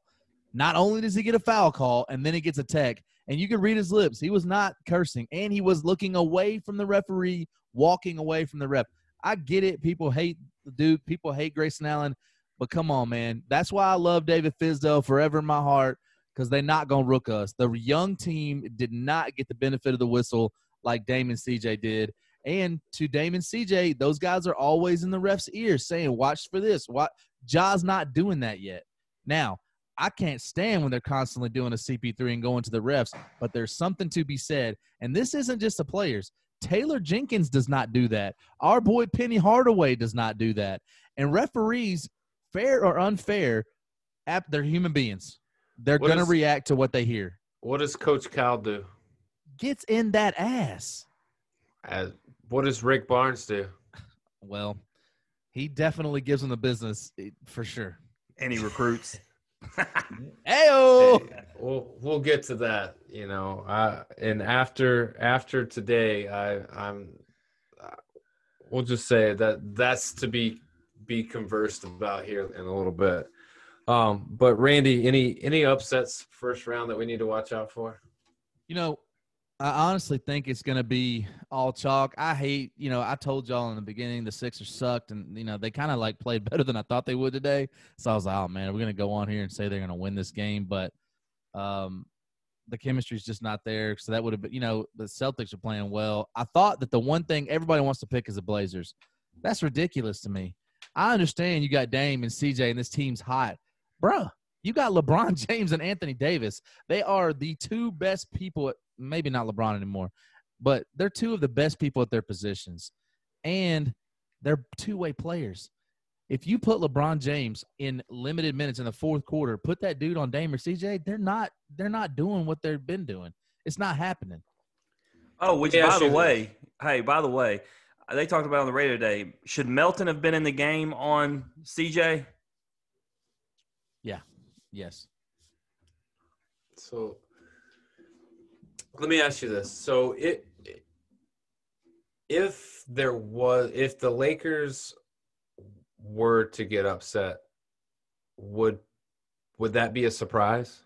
Not only does he get a foul call and then he gets a tech, and you can read his lips. He was not cursing, and he was looking away from the referee, walking away from the ref. I get it. People hate the Duke. People hate Grayson Allen. But come on, man. That's why I love David Fizdale forever in my heart because they're not going to rook us. The young team did not get the benefit of the whistle like Damon CJ did. And to Damon CJ, those guys are always in the ref's ear saying, watch for this. What Ja's not doing that yet. Now, I can't stand when they're constantly doing a CP3 and going to the refs, but there's something to be said. And this isn't just the players. Taylor Jenkins does not do that. Our boy Penny Hardaway does not do that. And referees, fair or unfair, they're human beings. They're What going to is- react to what they hear. what does coach cal do Gets in that ass. As, what does rick barnes do Well, he definitely gives them the business eh, for sure. And he recruits. (laughs) Ayo! Hey, we'll we'll get to that you know uh and after after today i i'm uh, we'll just say that that's to be be conversed about here in a little bit um but randy any any upsets first round that we need to watch out for You know, I honestly think it's going to be all chalk. I hate, you know, I told y'all in the beginning the Sixers sucked, and you know they kind of like played (laughs) better than I thought they would today. So I was like, oh man, we're going to go on here and say they're going to win this game, but um, the chemistry's just not there. So that would have been, you know, the Celtics are playing well. I thought that the one thing everybody wants to pick is the Blazers. That's ridiculous to me. I understand you got Dame and CJ, and this team's hot, bruh. You got LeBron (laughs) James and Anthony Davis. They are the two best people. At, maybe not LeBron anymore, but they're two of the best people at their positions, and they're two-way players. If you put LeBron James in limited minutes in the fourth quarter, put that dude on Dame or CJ, they're not they're not doing what they've been doing. It's not happening. Oh, which, Let me by ask the you this. way, hey, by the way, they talked about on the radio today. Should Melton have been in the game on CJ? Yes. so let me ask you this so it if there was if the lakers were to get upset would would that be a surprise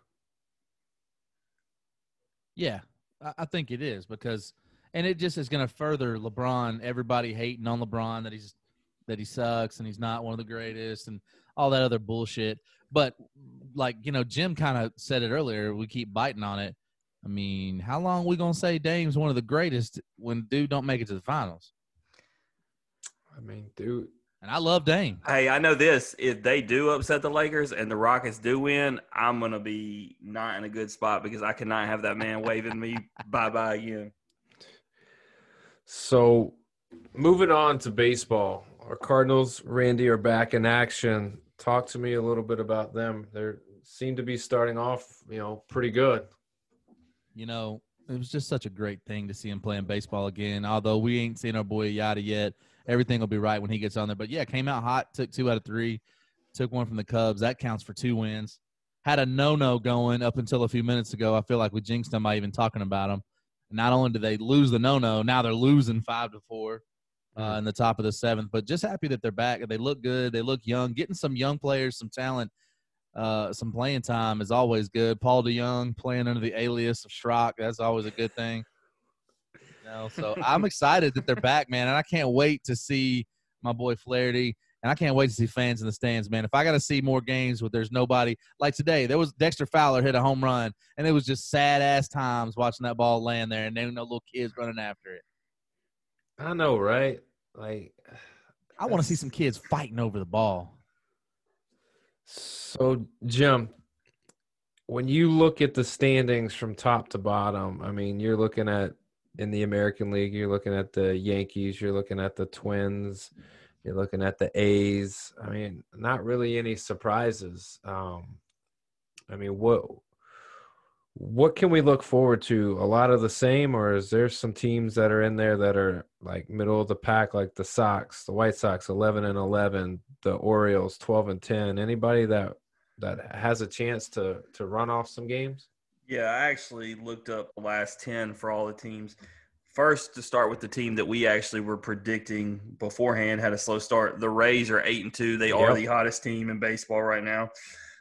Yeah, I, I think it is because, and it just is going to further LeBron. Everybody hating on LeBron that he's that he sucks and he's not one of the greatest and all that other bullshit. But like you know, Jim kind of said it earlier. We keep biting on it. I mean, how long we gonna say Dame's one of the greatest when dude don't make it to the finals? i mean dude And I love Dame. Hey, I know this. If they do upset the Lakers and the Rockets do win, I'm gonna be not in a good spot because I cannot have that man waving me (laughs) bye bye again. So, moving on to baseball, our Cardinals, Randy, are back in action. Talk to me a little bit about them. They seem to be starting off, you know, pretty good. You know, it was just such a great thing to see him playing baseball again. Although we ain't seen our boy Yadi yet, everything will be right when he gets on there. But yeah, came out hot, took two out of three, took one from the Cubs. That counts for two wins. Had a no no going up until a few minutes ago. I feel like we jinxed them by even talking about them. Not only did they lose the no no, now they're losing five to four uh, in the top of the seventh. But just happy that they're back. They look good. They look young. Getting some young players, some talent. uh, some playing time is always good. Paul DeJong playing under the alias of Schrock, that's always a good thing. You know, so I'm (laughs) excited that they're back, man, and I can't wait to see my boy Flaherty. And I can't wait to see fans in the stands, man. If I got to see more games where there's nobody like today, there was Dexter Fowler hit a home run, and it was just sad ass times watching that ball land there, and there were no little kids running after it. I know, right? Like, I want to see some kids fighting over the ball. So, Jim, when you look at the standings from top to bottom, I mean, you're looking at in the American League, you're looking at the Yankees, you're looking at the Twins, you're looking at the A's. I mean, not really any surprises. Um, I mean, what what can we look forward to? A lot of the same, or is there some teams that are in there that are like middle of the pack, like the Sox, the White Sox, eleven and eleven, the Orioles, twelve and ten? Anybody that that has a chance to to run off some games? Yeah, I actually looked up the last ten for all the teams. First, to start with the team that we actually were predicting beforehand had a slow start. The Rays are eight and two. They yep. are the hottest team in baseball right now.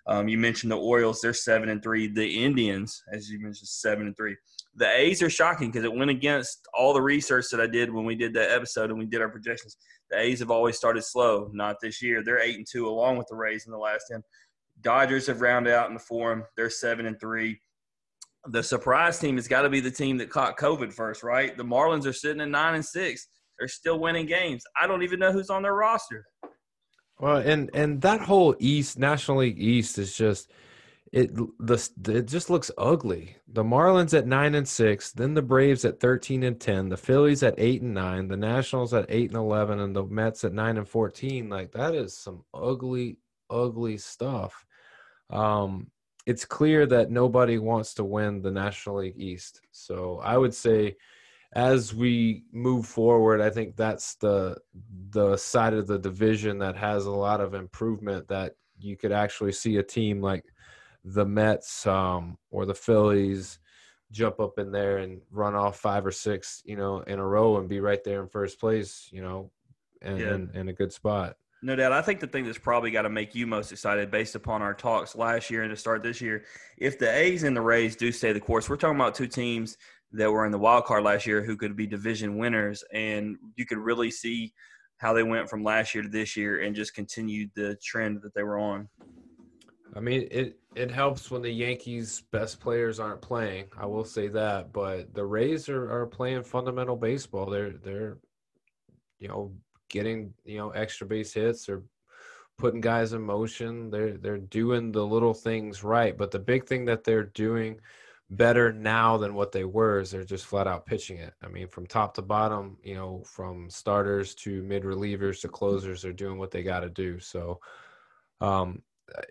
Um, you mentioned the Orioles; they're seven and three. The Indians, as you mentioned, seven and three. The A's are shocking because it went against all the research that I did when we did that episode and we did our projections. The A's have always started slow. Not this year. They're eight and two, along with the Rays in the last ten. Dodgers have rounded out in the form. They're seven and three. The surprise team has got to be the team that caught COVID first, right? The Marlins are sitting at nine and six. They're still winning games. I don't even know who's on their roster. Well, and and that whole East National League East is just it the it just looks ugly. The Marlins at 9 and 6, then the Braves at 13 and 10, the Phillies at 8 and 9, the Nationals at 8 and 11 and the Mets at 9 and 14. Like that is some ugly ugly stuff. Um it's clear that nobody wants to win the National League East. So I would say as we move forward, I think that's the the side of the division that has a lot of improvement. That you could actually see a team like the Mets um, or the Phillies jump up in there and run off five or six, you know, in a row and be right there in first place, you know, and yeah. a good spot. No doubt. I think the thing that's probably got to make you most excited based upon our talks last year and to start this year, if the A's and the Rays do stay the course, we're talking about two teams that were in the wild card last year who could be division winners, and you could really see how they went from last year to this year and just continued the trend that they were on. I mean, it it helps when the Yankees' best players aren't playing. I will say that, but the Rays are, are playing fundamental baseball. They're they're you know getting you know extra base hits or putting guys in motion. They're they're doing the little things right. But the big thing that they're doing better now than what they were is they're just flat out pitching it. I mean, from top to bottom, you know, from starters to mid relievers to closers, they're doing what they got to do. So, um,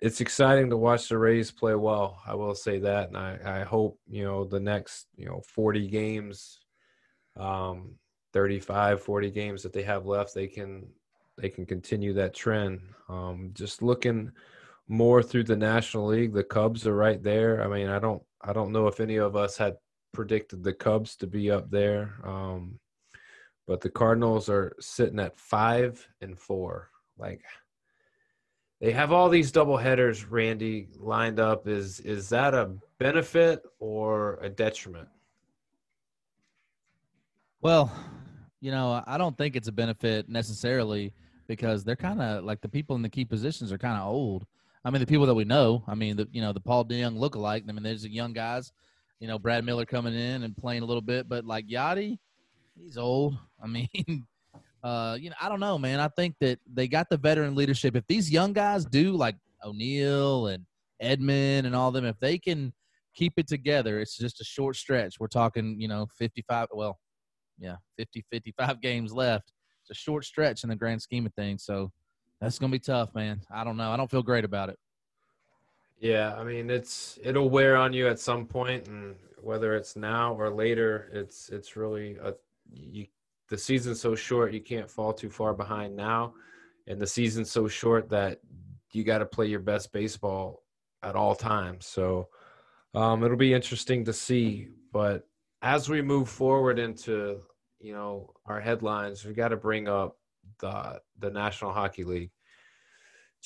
it's exciting to watch the Rays play well. I will say that, and I, I hope you know the next you know 40 games, um, 35, 40 games that they have left, they can they can continue that trend. Um, just looking more through the National League, the Cubs are right there. I mean, I don't I don't know if any of us had predicted the Cubs to be up there. Um, but the Cardinals are sitting at five and four. Like they have all these double headers, Randy, lined up. Is is that a benefit or a detriment? Well, you know, I don't think it's a benefit necessarily because they're kind of like the people in the key positions are kind of old. I mean, the people that we know. I mean, the you know the Paul DeJong lookalike. I mean, there's the young guys. You know, Brad Miller coming in and playing a little bit, but like Yadi, he's old. (laughs) I mean, uh, you know, I don't know, man. I think that they got the veteran leadership. If these young guys do like O'Neill and Edman and all them, if they can keep it together, it's just a short stretch. We're talking, you know, 55. Well, yeah, 50, 55 games left. It's a short stretch in the grand scheme of things. So that's gonna be tough, man. I don't know. I don't feel great about it. Yeah, I mean it's it'll wear on you at some point, and whether it's now or later, it's it's really a you. The season's so short, you can't fall too far behind now, and the season's so short that you got to play your best baseball at all times. So um, it'll be interesting to see. But as we move forward into you know our headlines, we got to bring up the the National Hockey League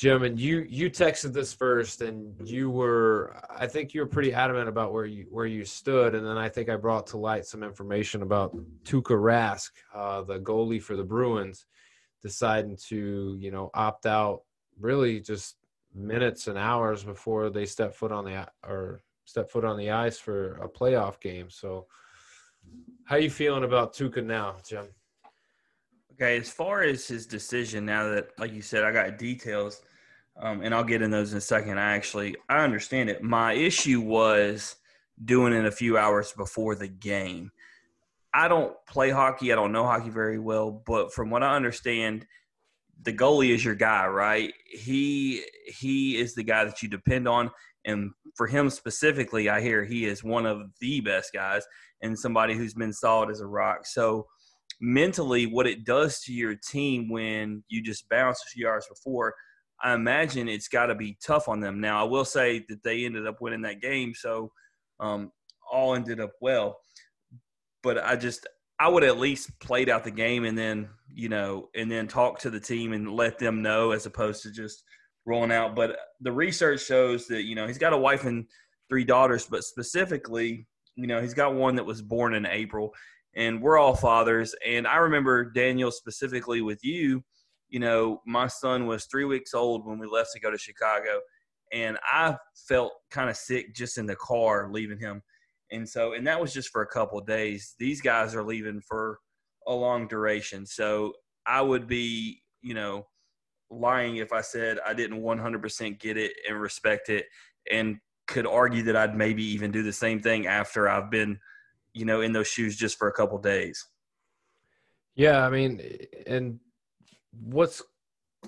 Jim, and you you texted this first, and you were I think you were pretty adamant about where you where you stood, and then I think I brought to light some information about Tuukka Rask, uh, the goalie for the Bruins, deciding to you know opt out really just minutes and hours before they step foot on the or step foot on the ice for a playoff game. So, how you feeling about Tuukka now, Jim? Okay, as far as his decision, now that, like you said, I got details, um, and I'll get in those in a second. I actually I understand it. My issue was doing it a few hours before the game. I don't play hockey. I don't know hockey very well, but from what I understand, the goalie is your guy, right? He he is the guy that you depend on, and for him specifically, I hear he is one of the best guys and somebody who's been solid as a rock. So mentally, what it does to your team when you just bounce a few hours before, I imagine it's got to be tough on them. Now, I will say that they ended up winning that game, so um, all ended up well. But I just I would at least played out the game and then you know and then talk to the team and let them know as opposed to just rolling out. But the research shows that you know he's got a wife and three daughters, but specifically, you know, he's got one that was born in April, and we're all fathers. And I remember Daniel specifically with you. You know, my son was three weeks old when we left to go to Chicago, and I felt kind of sick just in the car leaving him. And so, and that was just for a couple of days. These guys are leaving for a long duration. So I would be, you know, lying if I said I didn't 100% get it and respect it and could argue that I'd maybe even do the same thing after I've been, you know, in those shoes just for a couple days. Yeah, I mean, and what's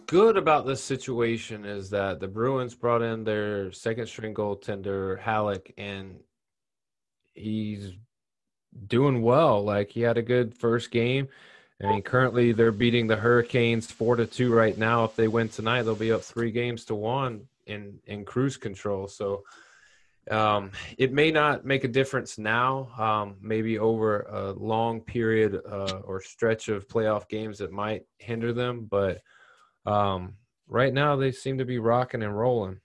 good about this situation is that the Bruins brought in their second string goaltender Halak, and he's doing well. Like he had a good first game. I mean, currently they're beating the Hurricanes four to two right now. If they win tonight, they'll be up three games to one in in cruise control. So um, it may not make a difference now. Um, maybe over a long period uh, or stretch of playoff games, it might hinder them. But um, right now, they seem to be rocking and rolling.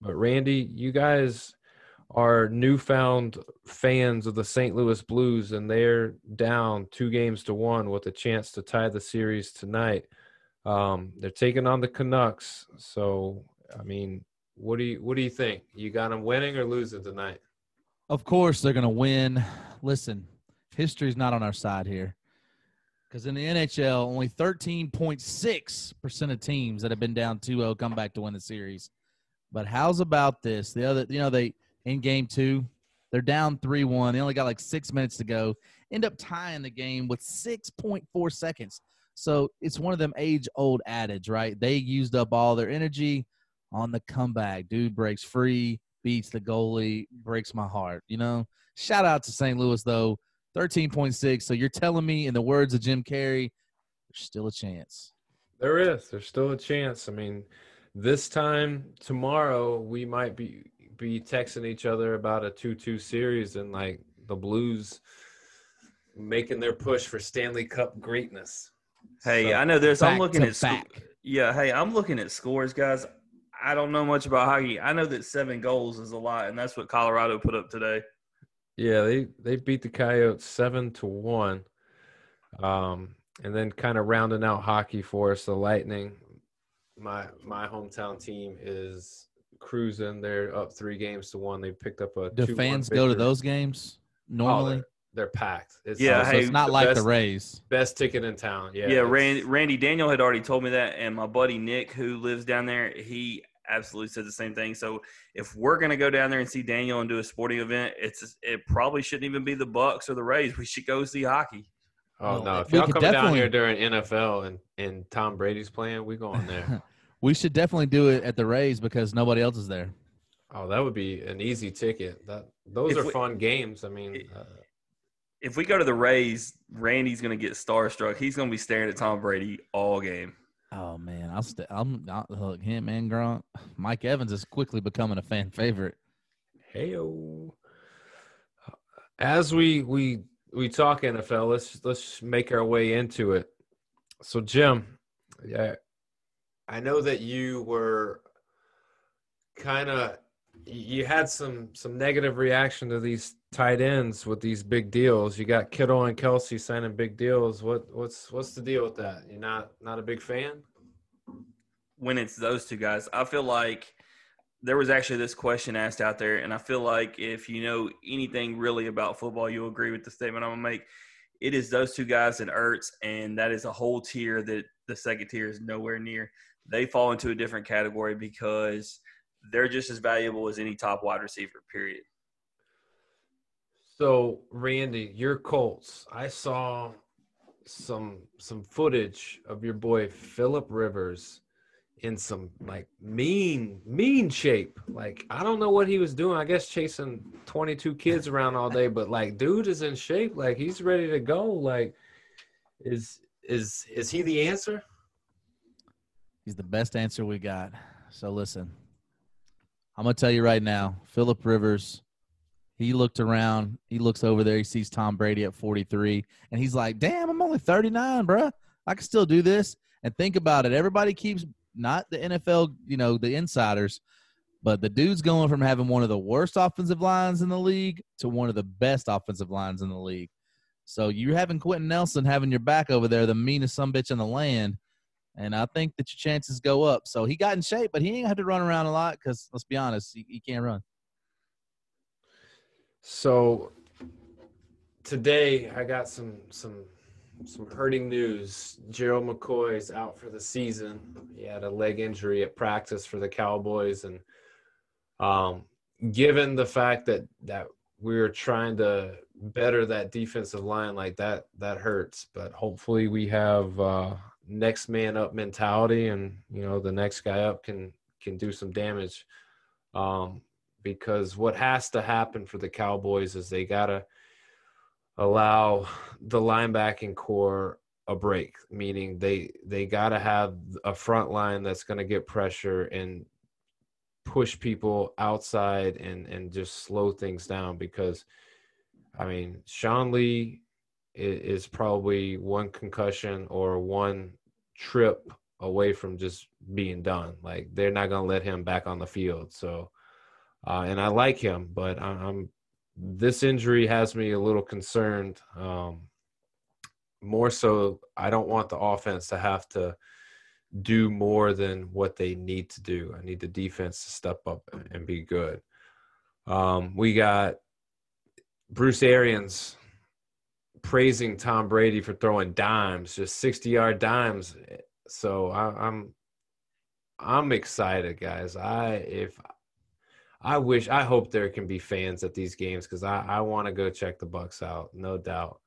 But Randy, you guys are newfound fans of the St. Louis Blues, and they're down two games to one with a chance to tie the series tonight. Um, they're taking on the Canucks. So, I mean, what do you what do you think? You got them winning or losing tonight? Of course, they're going to win. Listen, history's not on our side here. Because in the NHL, only 13.6% of teams that have been down 2 0 come back to win the series. But how's about this? The other, you know, they in game two. They're down 3 1. They only got like six minutes to go. End up tying the game with 6.4 seconds. So it's one of them age old adage, right? They used up all their energy on the comeback. Dude breaks free, beats the goalie, breaks my heart. You know, shout out to St. Louis, though. 13.6. So you're telling me, in the words of Jim Carrey, there's still a chance. There is. There's still a chance. I mean, this time tomorrow, we might be be texting each other about a 2-2 series and like the Blues making their push for Stanley Cup greatness. Hey, so, I know this. I'm looking at back. yeah. Hey, I'm looking at scores, guys. I don't know much about hockey. I know that seven goals is a lot, and that's what Colorado put up today. Yeah, they they beat the Coyotes seven to one, um, and then kind of rounding out hockey for us. The Lightning, my my hometown team is cruising. They're up three games to one. They picked up a. Do fans go to those games normally? Oh, they're, they're, packed. It's, yeah, so hey, it's not like best, the Rays. Best ticket in town. Yeah. Yeah, Randy, Randy Daniel had already told me that, and my buddy Nick, who lives down there, he absolutely said the same thing. So if we're gonna go down there and see Daniel and do a sporting event, it's it probably shouldn't even be the Bucs or the Rays. We should go see hockey. Oh well, no! If y'all come down here during NFL and and Tom Brady's playing, we go on there. (laughs) we should definitely do it at the Rays because nobody else is there. Oh, that would be an easy ticket. That those if are we, fun games. I mean, uh, if we go to the Rays, Randy's gonna get starstruck. He's gonna be staring at Tom Brady all game. Oh man, I'll stay. I'm I'll, look him and Gronk. Mike Evans is quickly becoming a fan favorite. Hey As we we we talk NFL, let's let's make our way into it. So Jim, yeah, I know that you were kind of you had some some negative reaction to these tight ends with these big deals. You got Kittle and Kelce signing big deals. What what's what's the deal with that? You're not not a big fan? When it's those two guys, I feel like there was actually this question asked out there, and I feel like if you know anything really about football, you'll agree with the statement I'm gonna make. It is those two guys and Ertz, and that is a whole tier that the second tier is nowhere near. They fall into a different category because they're just as valuable as any top wide receiver. Period. So, Randy, your Colts. I saw some some footage of your boy Philip Rivers in some like mean mean shape. Like I don't know what he was doing. I guess chasing 22 kids around all day, but like dude is in shape. Like he's ready to go. Like is is is he the answer? He's the best answer we got. So listen, I'm gonna tell you right now, Philip Rivers. He looked around. He looks over there. He sees Tom Brady at 43, and he's like, "Damn, I'm only 39, bruh. I can still do this." And think about it. Everybody keeps not the NFL, you know, the insiders, but the dude's going from having one of the worst offensive lines in the league to one of the best offensive lines in the league. So you're having Quenton Nelson having your back over there, the meanest some bitch in the land. And I think that your chances go up. So he got in shape, but he ain't had to run around a lot because let's be honest, he, he can't run. So today I got some some some hurting news. Gerald McCoy is out for the season. He had a leg injury at practice for the Cowboys, and um, given the fact that that we are trying to better that defensive line, like that, that hurts. But hopefully, we have uh, next man up mentality, and you know the next guy up can can do some damage. Um, because what has to happen for the Cowboys is they gotta allow the linebacking core a break, meaning they they gotta have a front line that's gonna get pressure and push people outside and and just slow things down because I mean Sean Lee is, probably one concussion or one trip away from just being done. Like they're not gonna let him back on the field. So uh, and I like him, but I'm this injury has me a little concerned. Um, more so, I don't want the offense to have to do more than what they need to do. I need the defense to step up and be good. Um, we got Bruce Arians praising Tom Brady for throwing dimes, just 60 yard dimes. So I, I'm I'm excited, guys. I if I wish, I hope there can be fans at these games because I, I want to go check the Bucs out, no doubt.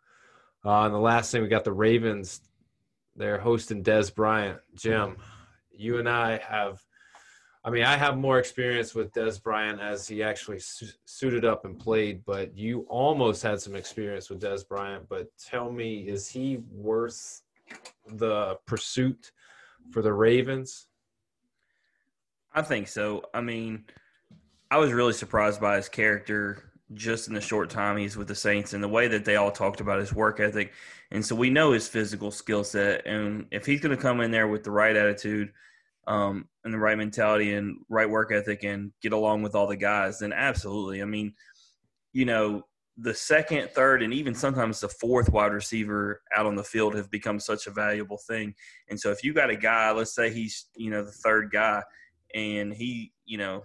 Uh, and the last thing we got the Ravens. They're hosting Dez Bryant. Jim, you and I have. I mean, I have more experience with Dez Bryant as he actually su- suited up and played, but you almost had some experience with Dez Bryant. But tell me, is he worth the pursuit for the Ravens? I think so. I mean, I was really surprised by his character just in the short time he's with the Saints and the way that they all talked about his work ethic. And so we know his physical skill set. And if he's going to come in there with the right attitude um, and the right mentality and right work ethic and get along with all the guys, then absolutely. I mean, you know, the second, third, and even sometimes the fourth wide receiver out on the field have become such a valuable thing. And so if you got a guy, let's say he's, you know, the third guy and he, you know,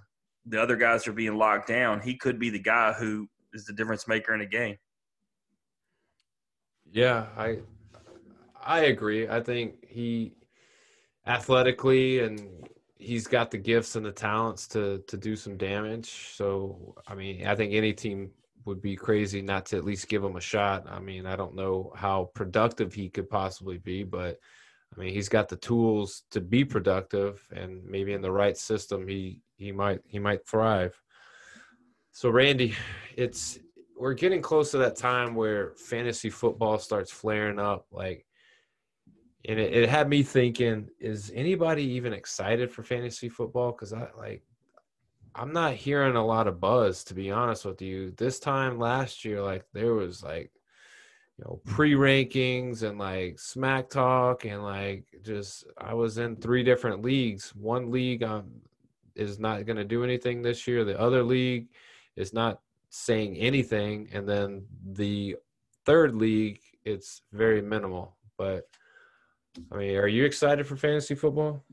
the other guys are being locked down, he could be the guy who is the difference maker in a game. Yeah, I I agree. I think he athletically and he's got the gifts and the talents to to do some damage. So, I mean, I think any team would be crazy not to at least give him a shot. I mean, I don't know how productive he could possibly be, but I mean, he's got the tools to be productive, and maybe in the right system, he he might he might thrive. So, Randy, it's we're getting close to that time where fantasy football starts flaring up. Like, and it, it had me thinking: Is anybody even excited for fantasy football? Because I like, I'm not hearing a lot of buzz, to be honest with you. This time last year, like there was like you know pre-rankings and like smack talk and like just I was in three different leagues. One league um, is not going to do anything this year. The other league is not saying anything, and then the third league it's very minimal. But I mean, are you excited for fantasy football?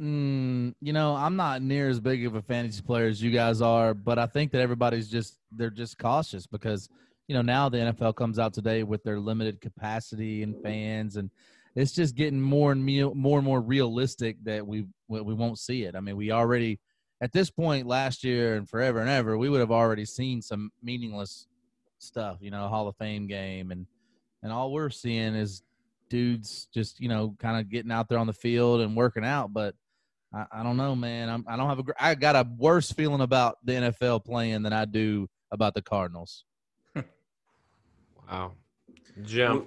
Mm, you know, I'm not near as big of a fantasy player as you guys are, but I think that everybody's just they're just cautious because you know now the NFL comes out today with their limited capacity and fans, and it's just getting more and more and more realistic that we we won't see it. I mean, we already at this point last year and forever and ever we would have already seen some meaningless stuff, you know, Hall of Fame game, and and all we're seeing is dudes just you know kind of getting out there on the field and working out, but I, I don't know, man. I'm, I don't have a. I got a worse feeling about the NFL playing than I do about the Cardinals. Wow, Jim.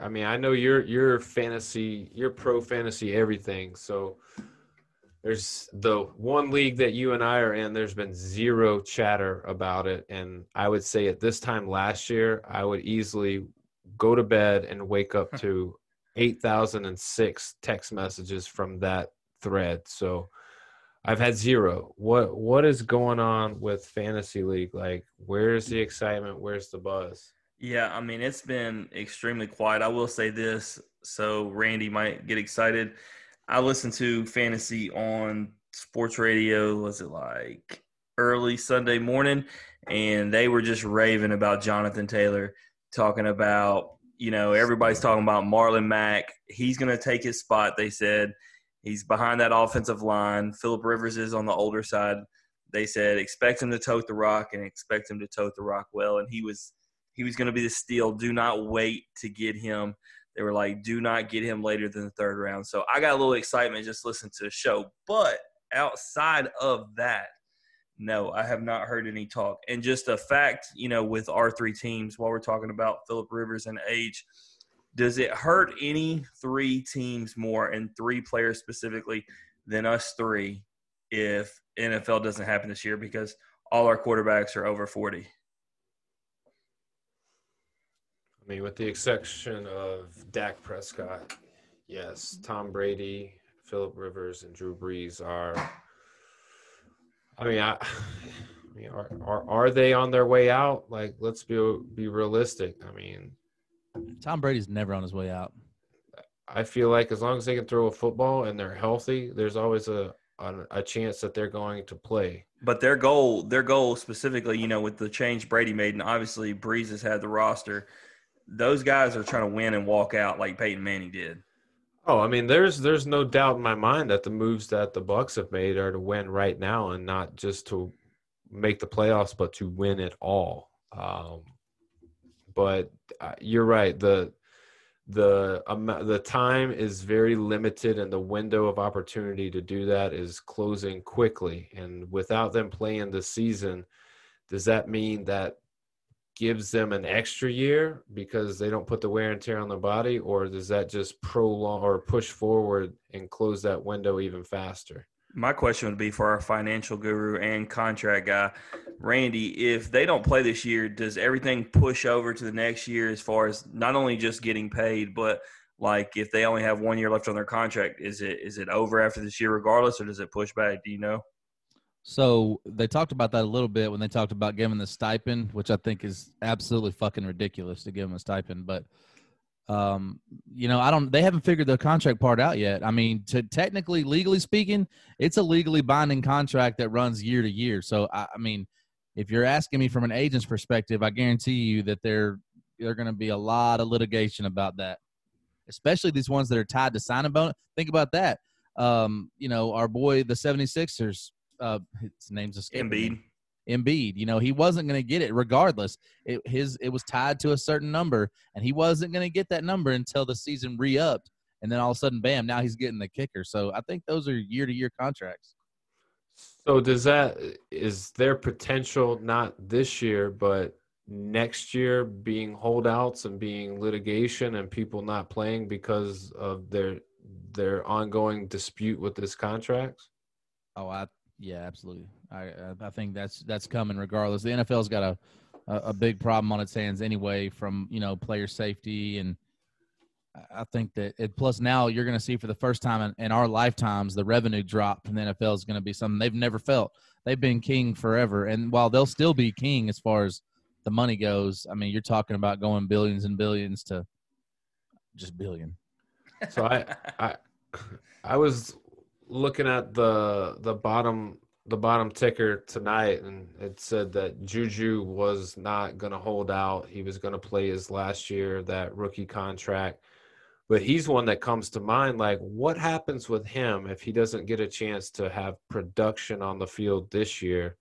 I mean, I know you're you're fantasy, you're pro fantasy everything. So there's the one league that you and I are in. There's been zero chatter about it, and I would say at this time last year, I would easily go to bed and wake up to 8,006 text messages from that thread. So I've had zero. What what is going on with fantasy league? Like, where's the excitement? Where's the buzz? Yeah, I mean it's been extremely quiet. I will say this, so Randy might get excited. I listened to fantasy on sports radio. Was it like early Sunday morning? And they were just raving about Jonathan Taylor, talking about you know everybody's talking about Marlon Mack. He's going to take his spot. They said He's behind that offensive line. Philip Rivers is on the older side. They said expect him to tote the rock and expect him to tote the rock well. And he was he was going to be the steal. Do not wait to get him. They were like, do not get him later than the third round. So I got a little excitement just listening to the show. But outside of that, no, I have not heard any talk. And just a fact, you know, with our three teams, while we're talking about Philip Rivers and age, does it hurt any three teams more and three players specifically than us three if NFL doesn't happen this year because all our quarterbacks are over 40? I mean, with the exception of Dak Prescott, yes, Tom Brady, Philip Rivers, and Drew Brees are. I mean, I, I mean, are, are are they on their way out? Like, let's be be realistic. I mean, Tom Brady's never on his way out. I feel like as long as they can throw a football and they're healthy, there's always a a, a chance that they're going to play. But their goal, their goal specifically, you know, with the change Brady made, and obviously Brees has had the roster. Those guys are trying to win and walk out like Peyton Manning did. Oh, I mean, there's there's no doubt in my mind that the moves that the Bucs have made are to win right now and not just to make the playoffs, but to win it all. Um, but uh, you're right. The the um, the time is very limited, and the window of opportunity to do that is closing quickly. And without them playing the season, does that mean that gives them an extra year because they don't put the wear and tear on their body, or does that just prolong or push forward and close that window even faster? My question would be for our financial guru and contract guy, Randy. If they don't play this year, does everything push over to the next year as far as not only just getting paid, but like if they only have one year left on their contract, is it is it over after this year regardless, or does it push back? Do you know? So they talked about that a little bit when they talked about giving the stipend, which I think is absolutely fucking ridiculous to give them a stipend. But um, you know, I don't. They haven't figured the contract part out yet. I mean, to technically, legally speaking, it's a legally binding contract that runs year to year. So, I, I mean, if you're asking me from an agent's perspective, I guarantee you that there there are going to be a lot of litigation about that, especially these ones that are tied to signing bonus. Think about that. Um, you know, our boy, the 76ers, uh, his name's escaping Embiid. Me. Embiid. You know, he wasn't going to get it regardless. It his it was tied to a certain number, and he wasn't going to get that number until the season re-upped, and then all of a sudden, bam! Now he's getting the kicker. So I think those are year-to-year contracts. So does that is there potential not this year, but next year being holdouts and being litigation and people not playing because of their their ongoing dispute with this contract? Oh, I yeah, absolutely. I I think that's that's coming regardless. The NFL's got a a, big problem on its hands anyway, from you know player safety and. I think that it, plus now you're going to see for the first time in, in our lifetimes the revenue drop from the NFL is going to be something they've never felt. They've been king forever, and while they'll still be king as far as the money goes, I mean you're talking about going billions and billions to just billion. So I I I was looking at the the bottom the bottom ticker tonight and it said that Juju was not going to hold out. He was going to play his last year that rookie contract. But he's one that comes to mind like what happens with him if he doesn't get a chance to have production on the field this year?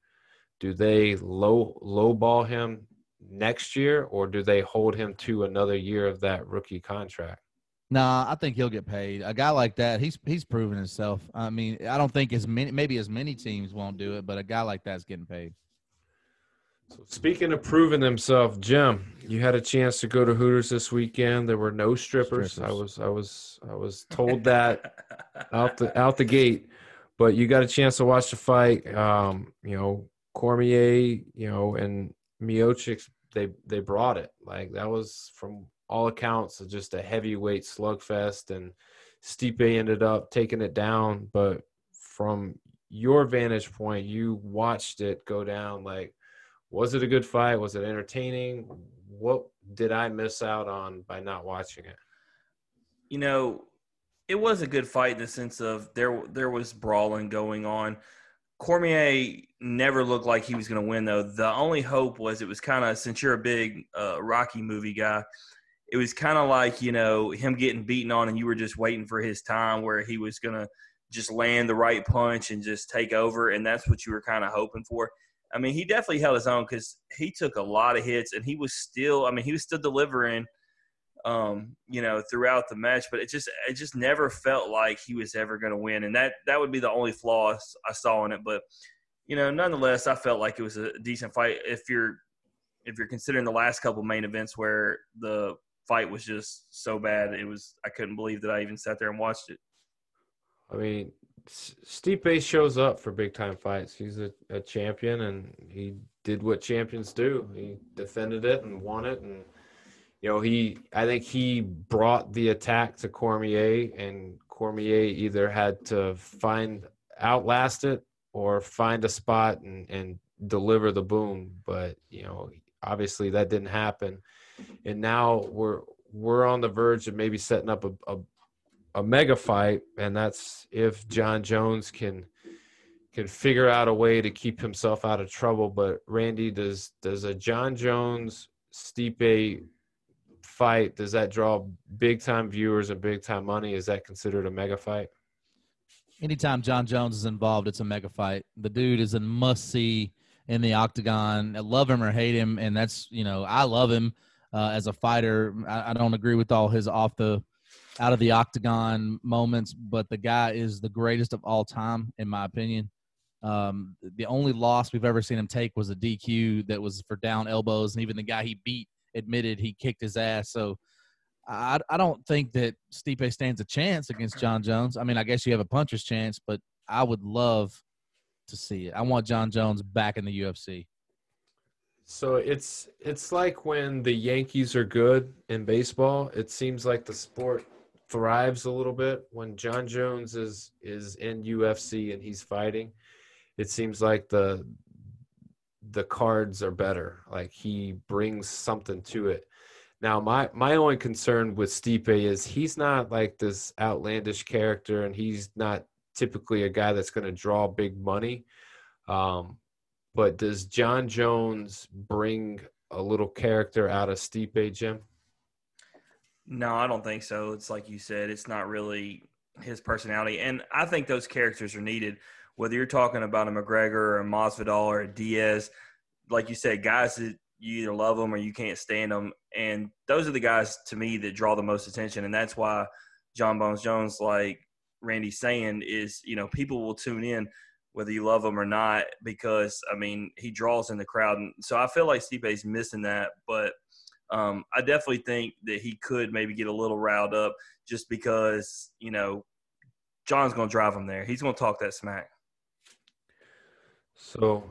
Do they low low ball him next year or do they hold him to another year of that rookie contract? Nah, I think he'll get paid. A guy like that, he's he's proven himself. I mean, I don't think as many maybe as many teams won't do it, but a guy like that's getting paid. So speaking of proving himself, Jim, you had a chance to go to Hooters this weekend. There were no strippers. strippers. I was I was I was told that out the out the gate, but you got a chance to watch the fight. Um, you know, Cormier, you know, and Miocic, they they brought it. Like that was from all accounts just a heavyweight slugfest, and Stipe ended up taking it down. But from your vantage point, you watched it go down. Like, was it a good fight? Was it entertaining? What did I miss out on by not watching it? You know, it was a good fight in the sense of there there was brawling going on. Cormier never looked like he was going to win, though. The only hope was it was kind of since you're a big uh, Rocky movie guy, it was kind of like you know him getting beaten on, and you were just waiting for his time where he was gonna just land the right punch and just take over, and that's what you were kind of hoping for. I mean, he definitely held his own because he took a lot of hits, and he was still. I mean, he was still delivering, um, you know, throughout the match. But it just, it just never felt like he was ever going to win, and that that would be the only flaw I saw in it. But you know, nonetheless, I felt like it was a decent fight. If you're if you're considering the last couple main events where the fight was just so bad. It was I couldn't believe that I even sat there and watched it. I mean, Stipe shows up for big time fights. He's a, a champion, and he did what champions do. He defended it and won it, and you know he. I think he brought the attack to Cormier, and Cormier either had to find outlast it or find a spot and and deliver the boom. But you know, obviously that didn't happen and now we're we're on the verge of maybe setting up a, a, a mega fight, and that's if Jon Jones can can figure out a way to keep himself out of trouble. But Randy, does does a Jon Jones Stipe fight does that draw big time viewers and big time money? Is that considered a mega fight? Anytime Jon Jones is involved, it's a mega fight. The dude is a must see in the octagon. I love him or hate him, and that's you know I love him uh, as a fighter. I, I, don't agree with all his off the out of the octagon moments, but the guy is the greatest of all time, in my opinion. Um, the only loss we've ever seen him take was a DQ that was for down elbows, and even the guy he beat admitted he kicked his ass. So I, I don't think that Stipe stands a chance against Jon Jones. I mean, I guess you have a puncher's chance, but I would love to see it. I want Jon Jones back in the UFC. So it's it's like when the Yankees are good in baseball, it seems like the sport thrives a little bit. When Jon Jones is is in UFC and he's fighting, it seems like the the cards are better. Like he brings something to it. Now my my only concern with Stipe is he's not like this outlandish character and he's not typically a guy that's going to draw big money. Um, but does Jon Jones bring a little character out of Stipe, Jim? No, I don't think so. It's like you said, it's not really his personality. And I think those characters are needed. Whether you're talking about a McGregor or a Masvidal or a Diaz, like you said, guys that you either love them or you can't stand them. And those are the guys to me that draw the most attention. And that's why Jon Bones Jones, like Randy's saying, is, you know, people will tune in whether you love him or not, because I mean he draws in the crowd, and so I feel like Stipe's missing that. But um, I definitely think that he could maybe get a little riled up just because you know Jon's going to drive him there. He's going to talk that smack. So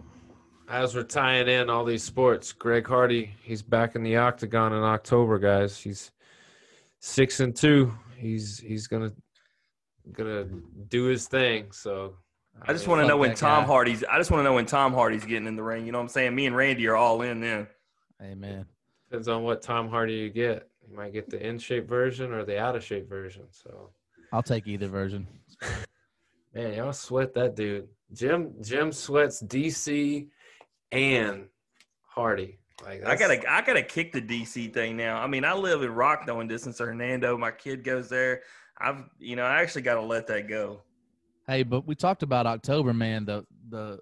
as we're tying in all these sports, Greg Hardy, he's back in the octagon in October, guys. He's six and two. He's he's gonna gonna do his thing. So I just want to know when Tom guy. Hardy's. I just want to know when Tom Hardy's getting in the ring. You know what I'm saying? Me and Randy are all in then. Amen. depends on what Tom Hardy you get. You might get the in shape version or the out of shape version. So I'll take either version. (laughs) man, y'all sweat that dude. Jim Jim sweats DC and Hardy. Like I gotta, I gotta kick the DC thing now. I mean, I live in Rockdale in distance of Hernando. My kid goes there. I've, you know, I actually got to let that go. Hey, but we talked about October, man. The the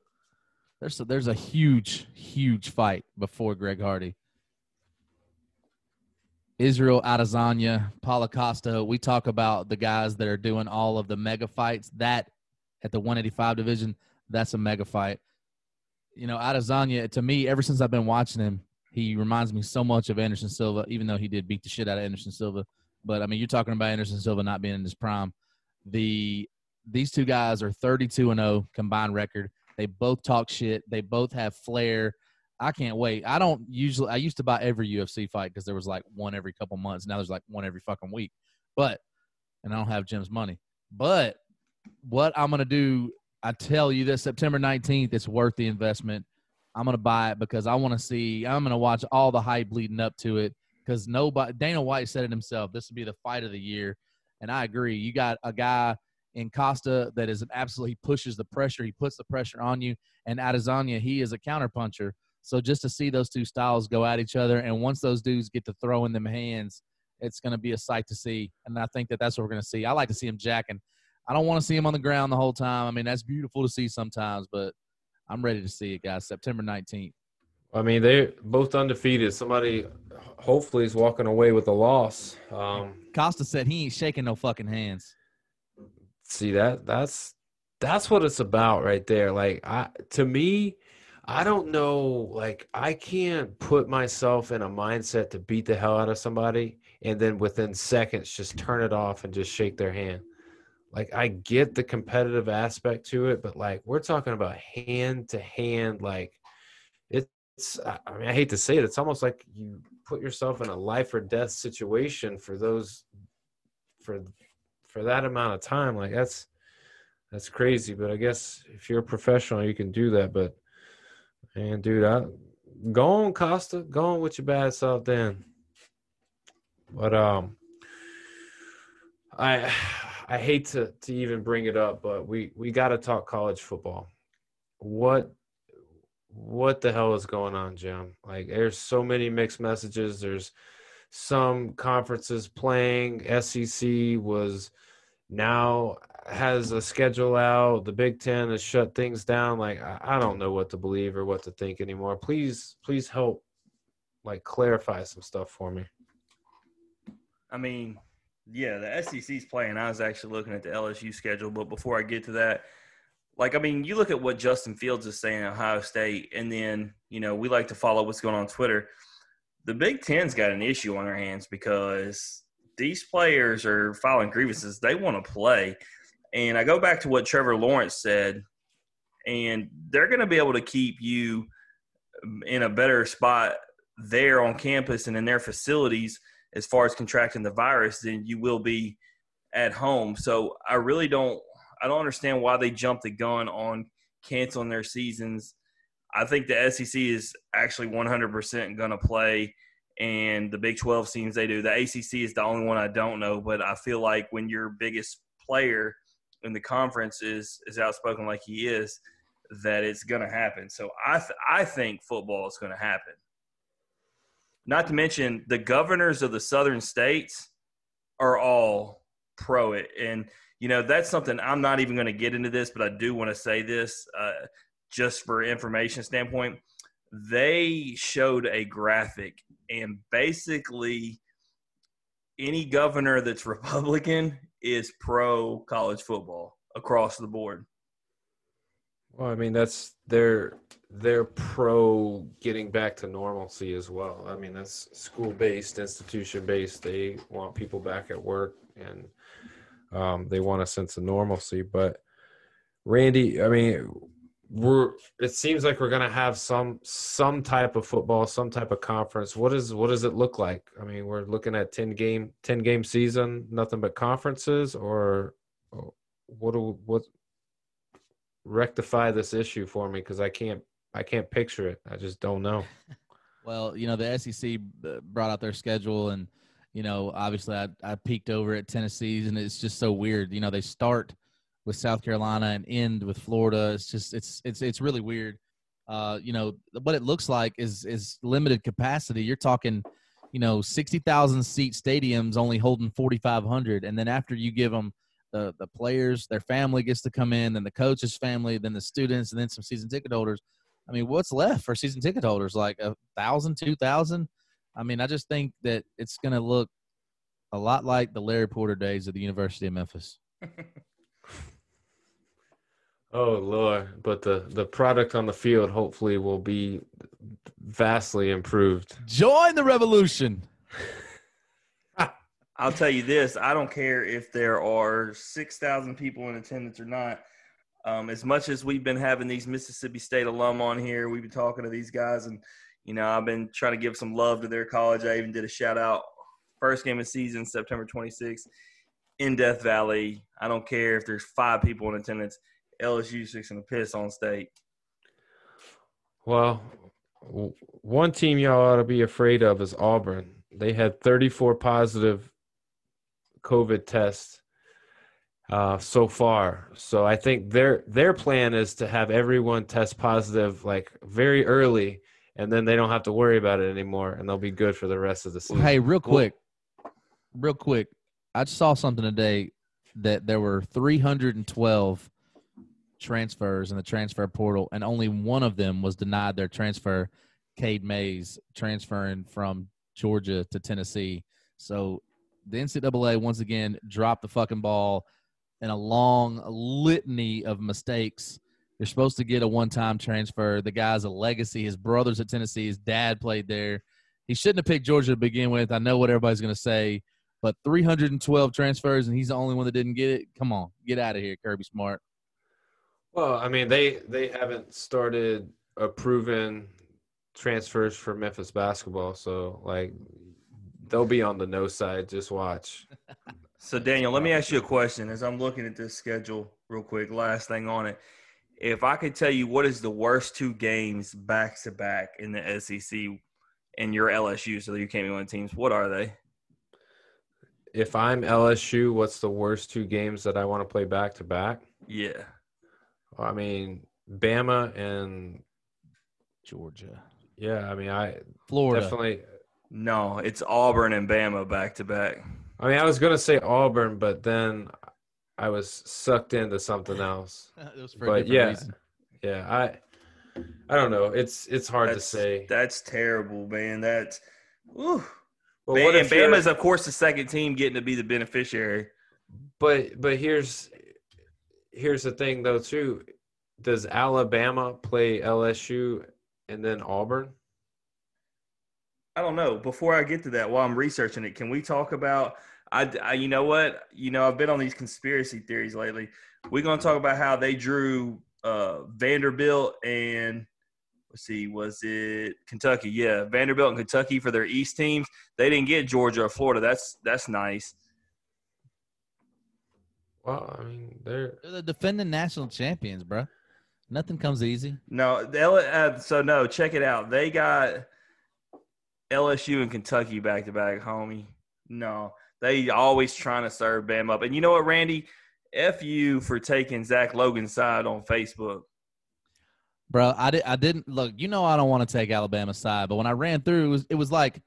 there's a, there's a huge huge fight before Greg Hardy. Israel Adesanya, Paulo Costa. We talk about the guys that are doing all of the mega fights. That at the 185 division, that's a mega fight. You know, Adesanya to me, ever since I've been watching him, he reminds me so much of Anderson Silva. Even though he did beat the shit out of Anderson Silva, but I mean, you're talking about Anderson Silva not being in his prime. The these two guys are 32 and 0 combined record. They both talk shit. They both have flair. I can't wait. I don't usually. I used to buy every UFC fight because there was like one every couple months. Now there's like one every fucking week. But and I don't have Jim's money. But what I'm gonna do, I tell you this September 19th, it's worth the investment. I'm gonna buy it because I want to see. I'm gonna watch all the hype leading up to it because nobody. Dana White said it himself. This would be the fight of the year, and I agree. You got a guy in Costa that is an absolute. He pushes the pressure. He puts the pressure on you. And Adesanya, he is a counterpuncher. So just to see those two styles go at each other, and once those dudes get to throwing them hands, it's going to be a sight to see. And I think that that's what we're going to see. I like to see him jacking. I don't want to see him on the ground the whole time. I mean, that's beautiful to see sometimes, but I'm ready to see it, guys. September 19th. I mean, they're both undefeated. Somebody hopefully is walking away with a loss. Um, Costa said he ain't shaking no fucking hands. See that that's that's what it's about right there. Like I to me, I don't know, like I can't put myself in a mindset to beat the hell out of somebody and then within seconds just turn it off and just shake their hand. Like I get the competitive aspect to it, but like we're talking about hand to hand like it's I mean I hate to say it, it's almost like you put yourself in a life or death situation for those for for that amount of time. Like that's that's crazy. But I guess if you're a professional, you can do that. But man, dude, I go on Costa, go on with your bad self then. But um I I hate to to even bring it up, but we we got to talk college football. What what the hell is going on, Jim? Like there's so many mixed messages. There's some conferences playing. SEC was now has a schedule out. The Big Ten has shut things down. Like I, don't know what to believe or what to think anymore. Please, please help like clarify some stuff for me. I mean, yeah, the SEC's playing. I was actually looking at the LSU schedule, but before I get to that, like, I mean, you look at what Justin Fields is saying at Ohio State, and then, you know, we like to follow what's going on Twitter. The Big Ten's got an issue on their hands because these players are filing grievances. They want to play. And I go back to what Trevor Lawrence said, and they're going to be able to keep you in a better spot there on campus and in their facilities as far as contracting the virus than you will be at home. So I really don't I don't understand why they jumped the gun on canceling their seasons. I think the SEC is actually 100% going to play, and the Big 12 seems they do. The ACC is the only one I don't know, but I feel like when your biggest player in the conference is is outspoken like he is, that it's going to happen. So I th- I think football is going to happen. Not to mention the governors of the southern states are all pro it, and you know that's something I'm not even going to get into this, but I do want to say this uh, just for information standpoint. They showed a graphic, and basically, any governor that's (laughs) Republican is pro college football across the board. Well, I mean that's they're they're pro getting back to normalcy as well. I mean that's school based, institution based. They want people back at work and um, they want a sense of normalcy. But Randy, I mean, we're it seems like we're gonna have some some type of football, some type of conference. What is what does it look like? I mean, we're looking at ten game ten game season, nothing but conferences, or oh, what do what rectify this issue for me because I can't I can't picture it. I just don't know. (laughs) Well, you know, the SEC uh, brought out their schedule, and you know, obviously, I I peeked over at Tennessee's, and it's just so weird. You know, they start with South Carolina and end with Florida. It's just it's it's it's really weird. Uh, you know, what it looks like is is limited capacity. You're talking, you know, sixty thousand seat stadiums only holding forty five hundred, and then after you give them the the players, their family gets to come in, then the coach's family, then the students, and then some season ticket holders. I mean, what's left for season ticket holders? Like a thousand, two thousand? I mean, I just think that it's going to look a lot like the Larry Porter days of the University of Memphis. (laughs) oh Lord! But the the product on the field hopefully will be vastly improved. Join the revolution. (laughs) I'll tell you this: I don't care if there are six thousand people in attendance or not. Um, as much as we've been having these Mississippi State alum on here, we've been talking to these guys, and you know, I've been trying to give some love to their college. I even did a shout out first game of season, September 26th, in Death Valley. I don't care if there's five people in attendance. LSU six and a piss on state. Well, one team y'all ought to be afraid of is Auburn. They had 34 positive COVID tests uh, so far. So I think their their plan is to have everyone test positive like very early, and then they don't have to worry about it anymore, and they'll be good for the rest of the season. Hey, real quick, real quick, I just saw something today that there were 312 transfers in the transfer portal, and only one of them was denied their transfer. Cade Mays transferring from Georgia to Tennessee. So the NCAA once again dropped the fucking ball in a long litany of mistakes. You're supposed to get a one-time transfer. The guy's a legacy. His brother's at Tennessee. His dad played there. He shouldn't have picked Georgia to begin with. I know what everybody's going to say, but 312 transfers and he's the only one that didn't get it. Come on, get out of here, Kirby Smart. Well, I mean, they they haven't started approving transfers for Memphis basketball, so like they'll be on the no side. Just watch. (laughs) So Daniel, let me ask you a question. As I'm looking at this schedule, real quick, last thing on it. If I could tell you what is the worst two games back to back in the SEC and your LSU, so you can't be one of the teams, what are they? If I'm LSU, what's the worst two games that I want to play back to back? Yeah. I mean, Bama and Georgia. Yeah, I mean, I Florida definitely. No, it's Auburn and Bama back to back. I mean, I was gonna say Auburn, but then I was sucked into something else. (laughs) but yeah, reason. yeah, I, I don't know. It's it's hard that's, to say. That's terrible, man. That's, whew. Well, Bam, and Bama's of course the second team getting to be the beneficiary. But but here's here's the thing though too. Does Alabama play LSU and then Auburn? I don't know. Before I get to that, while I'm researching it, can we talk about? I, I you know what? You know, I've been on these conspiracy theories lately. We're gonna talk about how they drew uh, Vanderbilt and let's see, was it Kentucky? Yeah, Vanderbilt and Kentucky for their East teams. They didn't get Georgia or Florida. That's that's nice. Well, I mean, they're they're the defending national champions, bro. Nothing comes easy. No, uh, so no. Check it out. They got LSU and Kentucky back to back, homie. No, they always trying to serve Bam up. And you know what, Randy? F you for taking Zach Logan's side on Facebook. Bro, I, did, I didn't look. You know, I don't want to take Alabama's side, but when I ran through, it was, it was like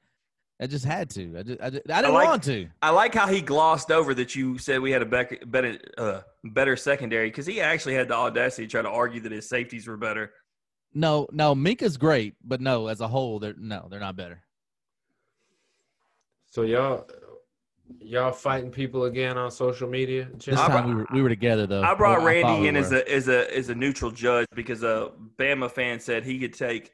I just had to. I just, I, just, I didn't I like, want to. I like how he glossed over that you said we had a better, better, uh, better secondary because he actually had the audacity to try to argue that his safeties were better. No, no, Minka's great, but no, as a whole, they're no, they're not better. So y'all, y'all fighting people again on social media? This time brought, we were we were together though. I brought Randy in as a as a as a neutral judge because a Bama fan said he could take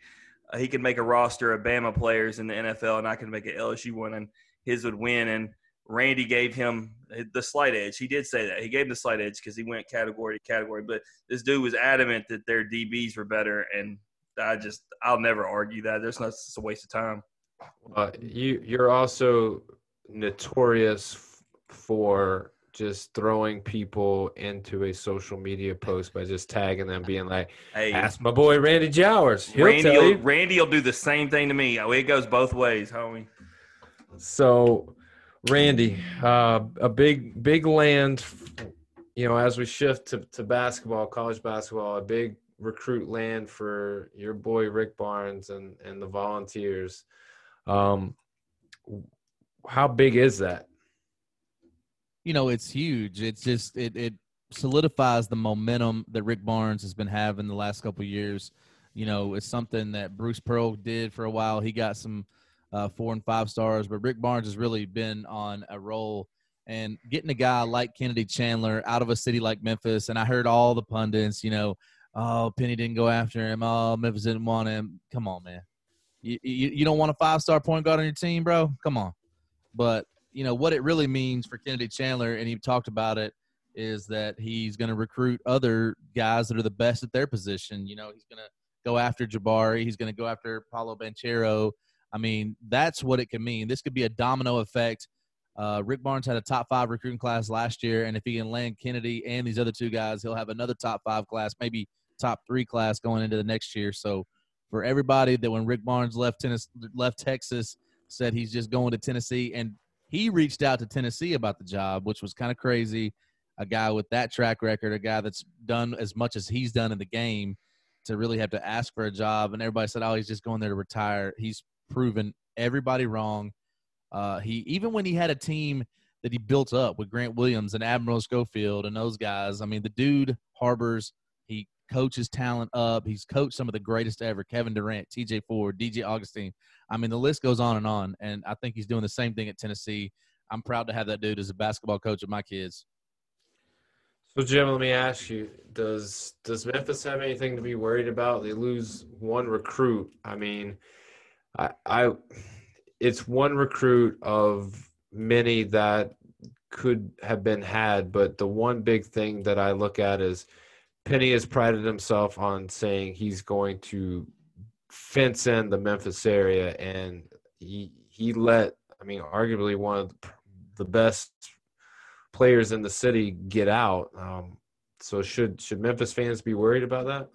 uh, he could make a roster of Bama players in the NFL and I could make an LSU one and his would win and Randy gave him the slight edge. He did say that. He gave him the slight edge because he went category to category. But this dude was adamant that their DBs were better, and I just I'll never argue that. There's not it's a waste of time. Uh, you you're also notorious for just throwing people into a social media post by just tagging them, being like, Hey, "Ask my boy Randy Jowers." He'll Randy, tell will. Randy will do the same thing to me. Oh, It goes both ways, homie. So, Randy, uh, a big big land. You know, as we shift to, to basketball, college basketball, a big recruit land for your boy Rick Barnes and and the Volunteers. Um, how big is that? You know, it's huge. It's just it it solidifies the momentum that Rick Barnes has been having the last couple years. You know, it's something that Bruce Pearl did for a while. He got some uh, four and five stars, but Rick Barnes has really been on a roll. And getting a guy like Kennedy Chandler out of a city like Memphis, and I heard all the pundits, you know, oh Penny didn't go after him, oh Memphis didn't want him. Come on, man, you you, you don't want a five star point guard on your team, bro? Come on. But you know what it really means for Kennedy Chandler, and he talked about it, is that he's going to recruit other guys that are the best at their position. You know, he's going to go after Jabari, he's going to go after Paolo Banchero. I mean, that's what it can mean. This could be a domino effect. Uh, Rick Barnes had a top five recruiting class last year, and if he can land Kennedy and these other two guys, he'll have another top five class, maybe top three class going into the next year. So, for everybody that when Rick Barnes left Tennessee, left Texas, said he's just going to Tennessee, and he reached out to Tennessee about the job, which was kind of crazy. A guy with that track record, a guy that's done as much as he's done in the game, to really have to ask for a job, and everybody said, "Oh, he's just going there to retire." He's proven everybody wrong. Uh, he even when he had a team that he built up with Grant Williams and Admiral Schofield and those guys. I mean, the dude harbors. He coaches talent up. He's coached some of the greatest ever: Kevin Durant, T.J. Ford, D.J. Augustine. I mean, the list goes on and on. And I think he's doing the same thing at Tennessee. I'm proud to have that dude as a basketball coach of my kids. So Jim, let me ask you: Does does Memphis have anything to be worried about? They lose one recruit. I mean, I, I it's one recruit of many that could have been had, but the one big thing that I look at is Penny has prided himself on saying he's going to fence in the Memphis area, and he he let I mean arguably one of the best players in the city get out. Um, so should should Memphis fans be worried about that?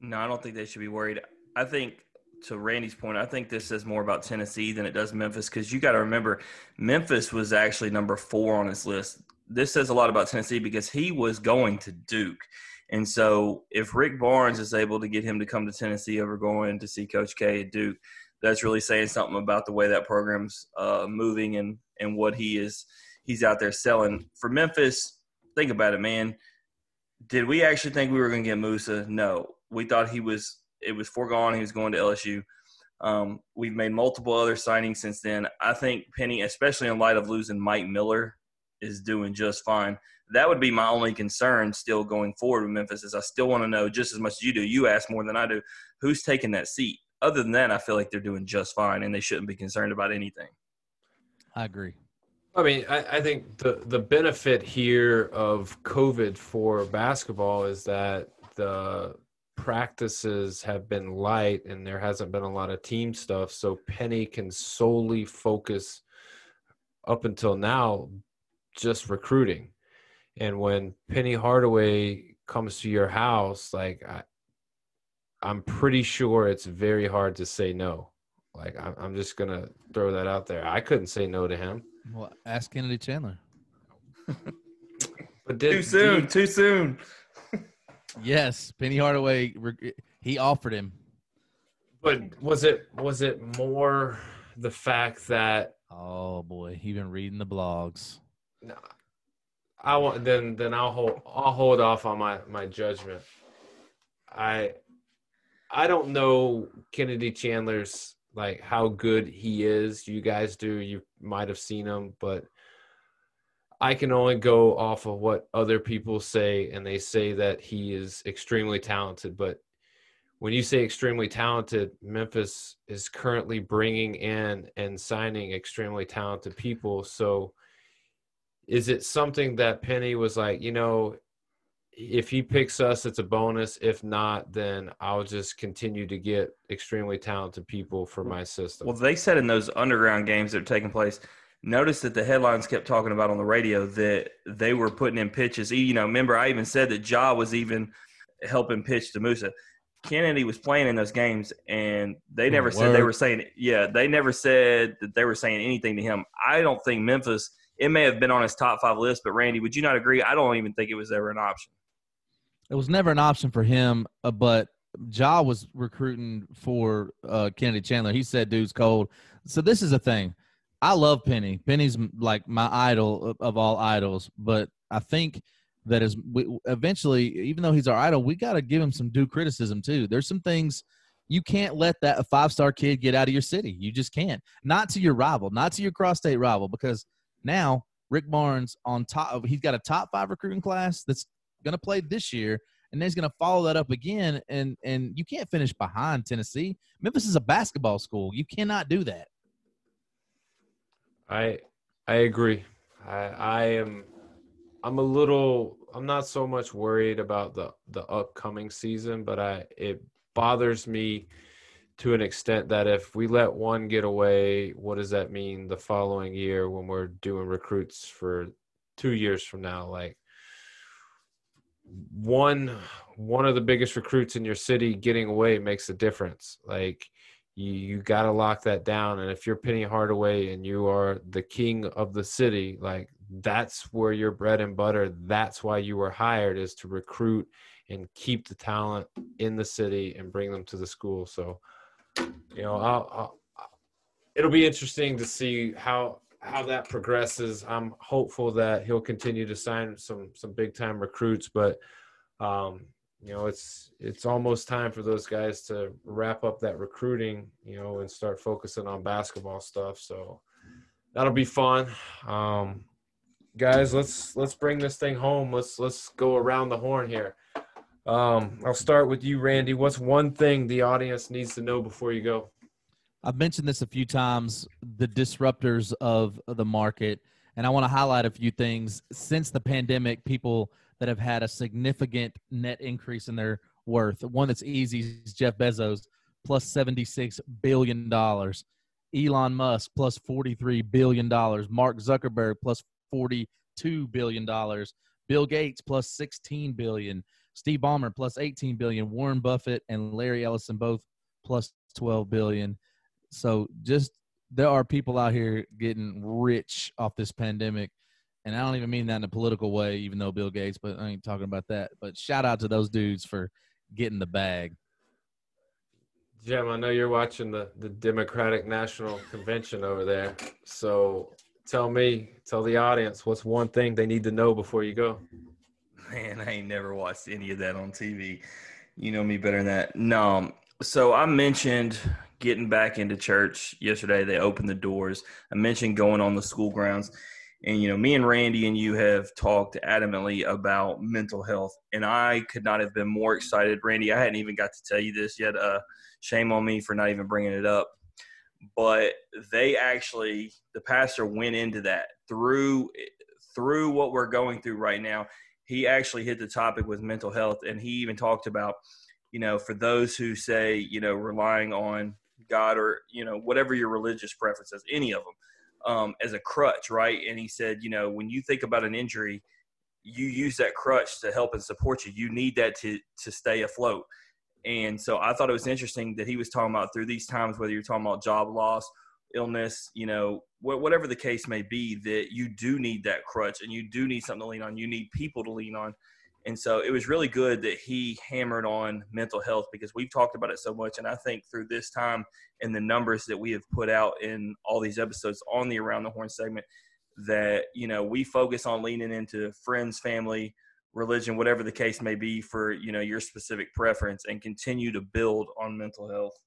No, I don't think they should be worried. I think to Randy's point, I think this says more about Tennessee than it does Memphis because you got to remember Memphis was actually number four on his list. This says a lot about Tennessee because he was going to Duke. And so if Rick Barnes is able to get him to come to Tennessee over going to see Coach K at Duke, that's really saying something about the way that program's uh, moving and, and what he is he's out there selling. For Memphis, think about it, man. Did we actually think we were going to get Moussa? No. We thought he was it was foregone he was going to LSU. Um, we've made multiple other signings since then. I think Penny, especially in light of losing Mike Miller, is doing just fine. That would be my only concern still going forward with Memphis is I still want to know just as much as you do. You ask more than I do. Who's taking that seat? Other than that, I feel like they're doing just fine and they shouldn't be concerned about anything. I agree. I mean, I, I think the the benefit here of COVID for basketball is that the practices have been light and there hasn't been a lot of team stuff. So Penny can solely focus up until now just recruiting. And when Penny Hardaway comes to your house, like I, I'm pretty sure it's very hard to say no. Like I'm, I'm just gonna throw that out there. I couldn't say no to him. Well, ask Kennedy Chandler. But did, Too soon, do too soon. Yes, Penny Hardaway. He offered him. but was it was it more the fact that Oh boy, he been reading the blogs. no, I want then then I'll hold I'll hold off on my my judgment. I I don't know Kennedy Chandler's like how good he is. You guys do. You might have seen him, but I can only go off of what other people say, and they say that he is extremely talented. But when you say extremely talented, Memphis is currently bringing in and signing extremely talented people. So is it something that Penny was like, you know, if he picks us, it's a bonus. If not, then I'll just continue to get extremely talented people for my system. Well, they said in those underground games that are taking place, notice that the headlines kept talking about on the radio that they were putting in pitches. You know, remember I even said that Ja was even helping pitch to Moussa. Kennedy was playing in those games, and they hmm, never said they were saying, yeah, they never said that they were saying anything to him. I don't think Memphis. It may have been on his top five list, but Randy, would you not agree? I don't even think it was ever an option. It was never an option for him, uh, but Ja was recruiting for uh, Kennedy Chandler. He said, "Dude's cold." So this is a thing. I love Penny. Penny's like my idol of, all idols, but I think that is we, eventually, even though he's our idol, we got to give him some due criticism too. There's some things you can't let that five star kid get out of your city. You just can't. Not to your rival, not to your cross state rival, because now Rick Barnes on top. Of he's got a top five recruiting class that's going to play this year, and then he's going to follow that up again. And and you can't finish behind Tennessee. Memphis is a basketball school. You cannot do that. I I agree. I I am I'm a little I'm not so much worried about the the upcoming season, but I it bothers me to an extent that if we let one get away, what does that mean the following year when we're doing recruits for 2 years from now like one one of the biggest recruits in your city getting away makes a difference. Like you you got to lock that down and if you're Penny Hardaway and you are the king of the city, like that's where your bread and butter, that's why you were hired is to recruit and keep the talent in the city and bring them to the school. So, you know, I'll, I'll, it'll be interesting to see how how that progresses. I'm hopeful that he'll continue to sign some some big time recruits, but um, you know, it's it's almost time for those guys to wrap up that recruiting, you know, and start focusing on basketball stuff. So that'll be fun. Um, guys, let's let's bring this thing home. Let's let's go around the horn here. Um, I'll start with you, Randy. What's one thing the audience needs to know before you go? I've mentioned this a few times the disruptors of the market, and I want to highlight a few things. Since the pandemic, people that have had a significant net increase in their worth. One that's easy is Jeff Bezos, plus $76 billion. Elon Musk, plus $43 billion. Mark Zuckerberg, plus $42 billion. Bill Gates, plus $16 billion. Steve Ballmer, 18 billion. Warren Buffett and Larry Ellison, both 12 billion. So just there are people out here getting rich off this pandemic. And I don't even mean that in a political way, even though Bill Gates, but I ain't talking about that. But shout out to those dudes for getting the bag. Jim, I know you're watching the, the Democratic National Convention over there. So tell me, tell the audience, what's one thing they need to know before you go? (laughs) Man, I ain't never watched any of that on TV. You know me better than that. No. So I mentioned getting back into church yesterday. They opened the doors. I mentioned going on the school grounds. And, you know, me and Randy and you have talked adamantly about mental health. And I could not have been more excited. Randy, I hadn't even got to tell you this yet. Uh, shame on me for not even bringing it up. But they actually, the pastor went into that through through what we're going through right now. He actually hit the topic with mental health, and he even talked about, you know, for those who say, you know, relying on God or you know whatever your religious preference is, any of them, um, as a crutch, right? And he said, you know, when you think about an injury, you use that crutch to help and support you. You need that to to stay afloat. And so I thought it was interesting that he was talking about through these times, whether you're talking about job loss, illness, you know, wh- whatever the case may be, that you do need that crutch and you do need something to lean on. You need people to lean on. And so it was really good that he hammered on mental health because we've talked about it so much. And I think through this time and the numbers that we have put out in all these episodes on the Around the Horn segment, that, you know, we focus on leaning into friends, family, religion, whatever the case may be for, you know, your specific preference and continue to build on mental health.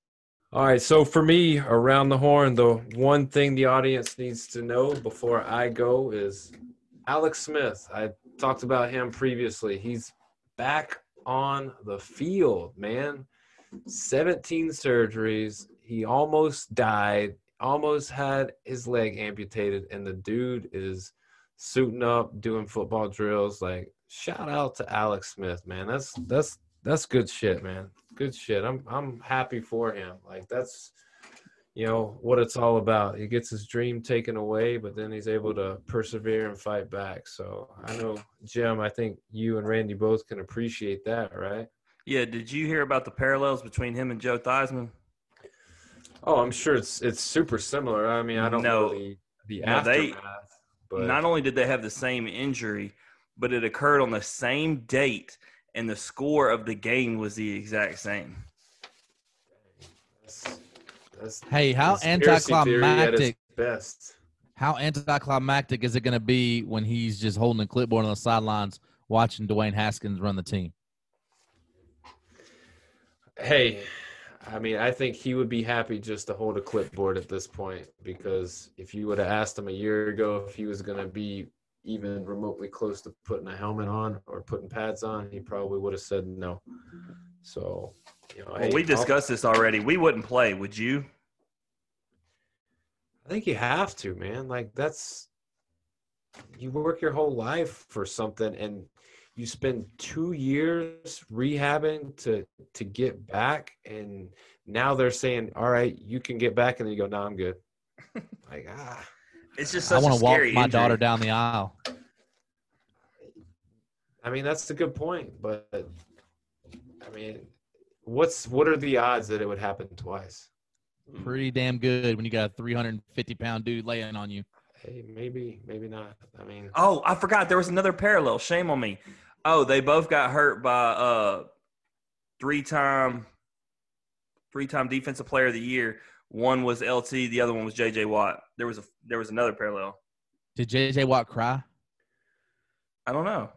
All right. So for me, Around the Horn, the one thing the audience needs to know before I go is Alex Smith. I talked about him previously. He's back on the field, man. 17 surgeries. He almost died, almost had his leg amputated, and the dude is suiting up, doing football drills. Like shout out to Alex Smith, man. That's that's that's good shit, man. Good shit. I'm I'm happy for him. Like that's you know what it's all about. He gets his dream taken away, but then he's able to persevere and fight back. So I know Jim. I think you and Randy both can appreciate that, right? Yeah. Did you hear about the parallels between him and Joe Theismann? Oh, I'm sure it's it's super similar. I mean, I don't No. know the, the No, they- aftermath, but Not only did they have the same injury, but it occurred on the same date, and the score of the game was the exact same. that's, that's Hey, how conspiracy theory at its anticlimactic Best. how anticlimactic is it going to be when he's just holding a clipboard on the sidelines watching Dwayne Haskins run the team? Hey, I mean, I think he would be happy just to hold a clipboard at this point because if you would have asked him a year ago if he was going to be even remotely close to putting a helmet on or putting pads on, he probably would have said no. So, you know, Well, hey, we I'll- discussed this already. We wouldn't play, would you? I think you have to, man. Like that's you work your whole life for something and you spend 2 years rehabbing to to get back and now they're saying, "All right, you can get back." And then you go, "No, I'm good." (laughs) like, ah. It's just I want to walk my injury. daughter down the aisle. I mean, that's a good point, but I mean, what's what are the odds that it would happen twice? Pretty damn good when you got a 350 pound dude laying on you. Hey, maybe, maybe not. I mean, Oh, I forgot there was another parallel. Shame on me. Oh, they both got hurt by uh three time three time defensive player of the year. One was LT, the other one was JJ Watt. There was a there was another parallel. Did JJ Watt cry? I don't know.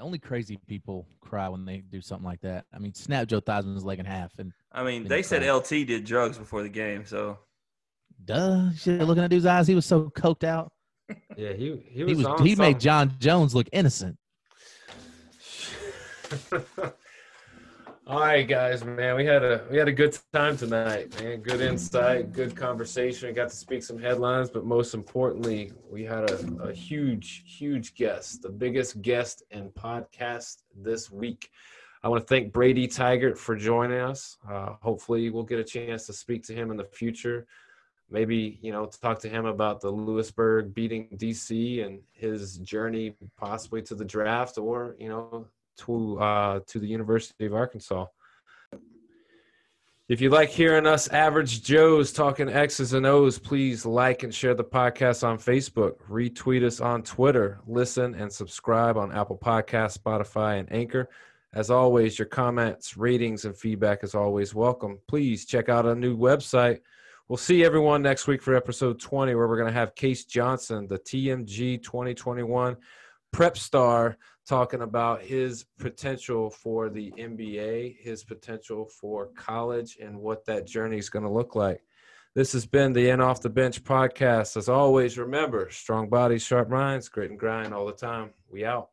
Only crazy people cry when they do something like that. I mean, snap Joe Theismann's leg in half, and I mean, they said cry. LT did drugs before the game, so duh, shit, looking at dude's eyes, he was so coked out. (laughs) yeah, he he was He was on he made. Jon Jones look innocent. (laughs) All right, guys, man, we had a we had a good time tonight, man. Good insight, good conversation. I got to speak some headlines, but most importantly, we had a, a huge, huge guest, the biggest guest in podcast this week. I want to thank Brady Tygart for joining us. Uh, hopefully, we'll get a chance to speak to him in the future. Maybe you know talk to him about the Lewisburg beating DC and his journey possibly to the draft, or you know to uh, to the University of Arkansas. If you like hearing us average Joes talking X's and O's, please like and share the podcast on Facebook, retweet us on Twitter, listen and subscribe on Apple Podcasts, Spotify, and Anchor. As always, your comments, ratings, and feedback is always welcome. Please check out our new website. We'll see everyone next week for episode 20, where we're going to have Case Johnson, the TMG 2021 prep star talking about his potential for the NBA, his potential for college, and what that journey is going to look like. This has been the In Off the Bench podcast. As always, remember strong bodies, sharp minds, grit and grind all the time. We out.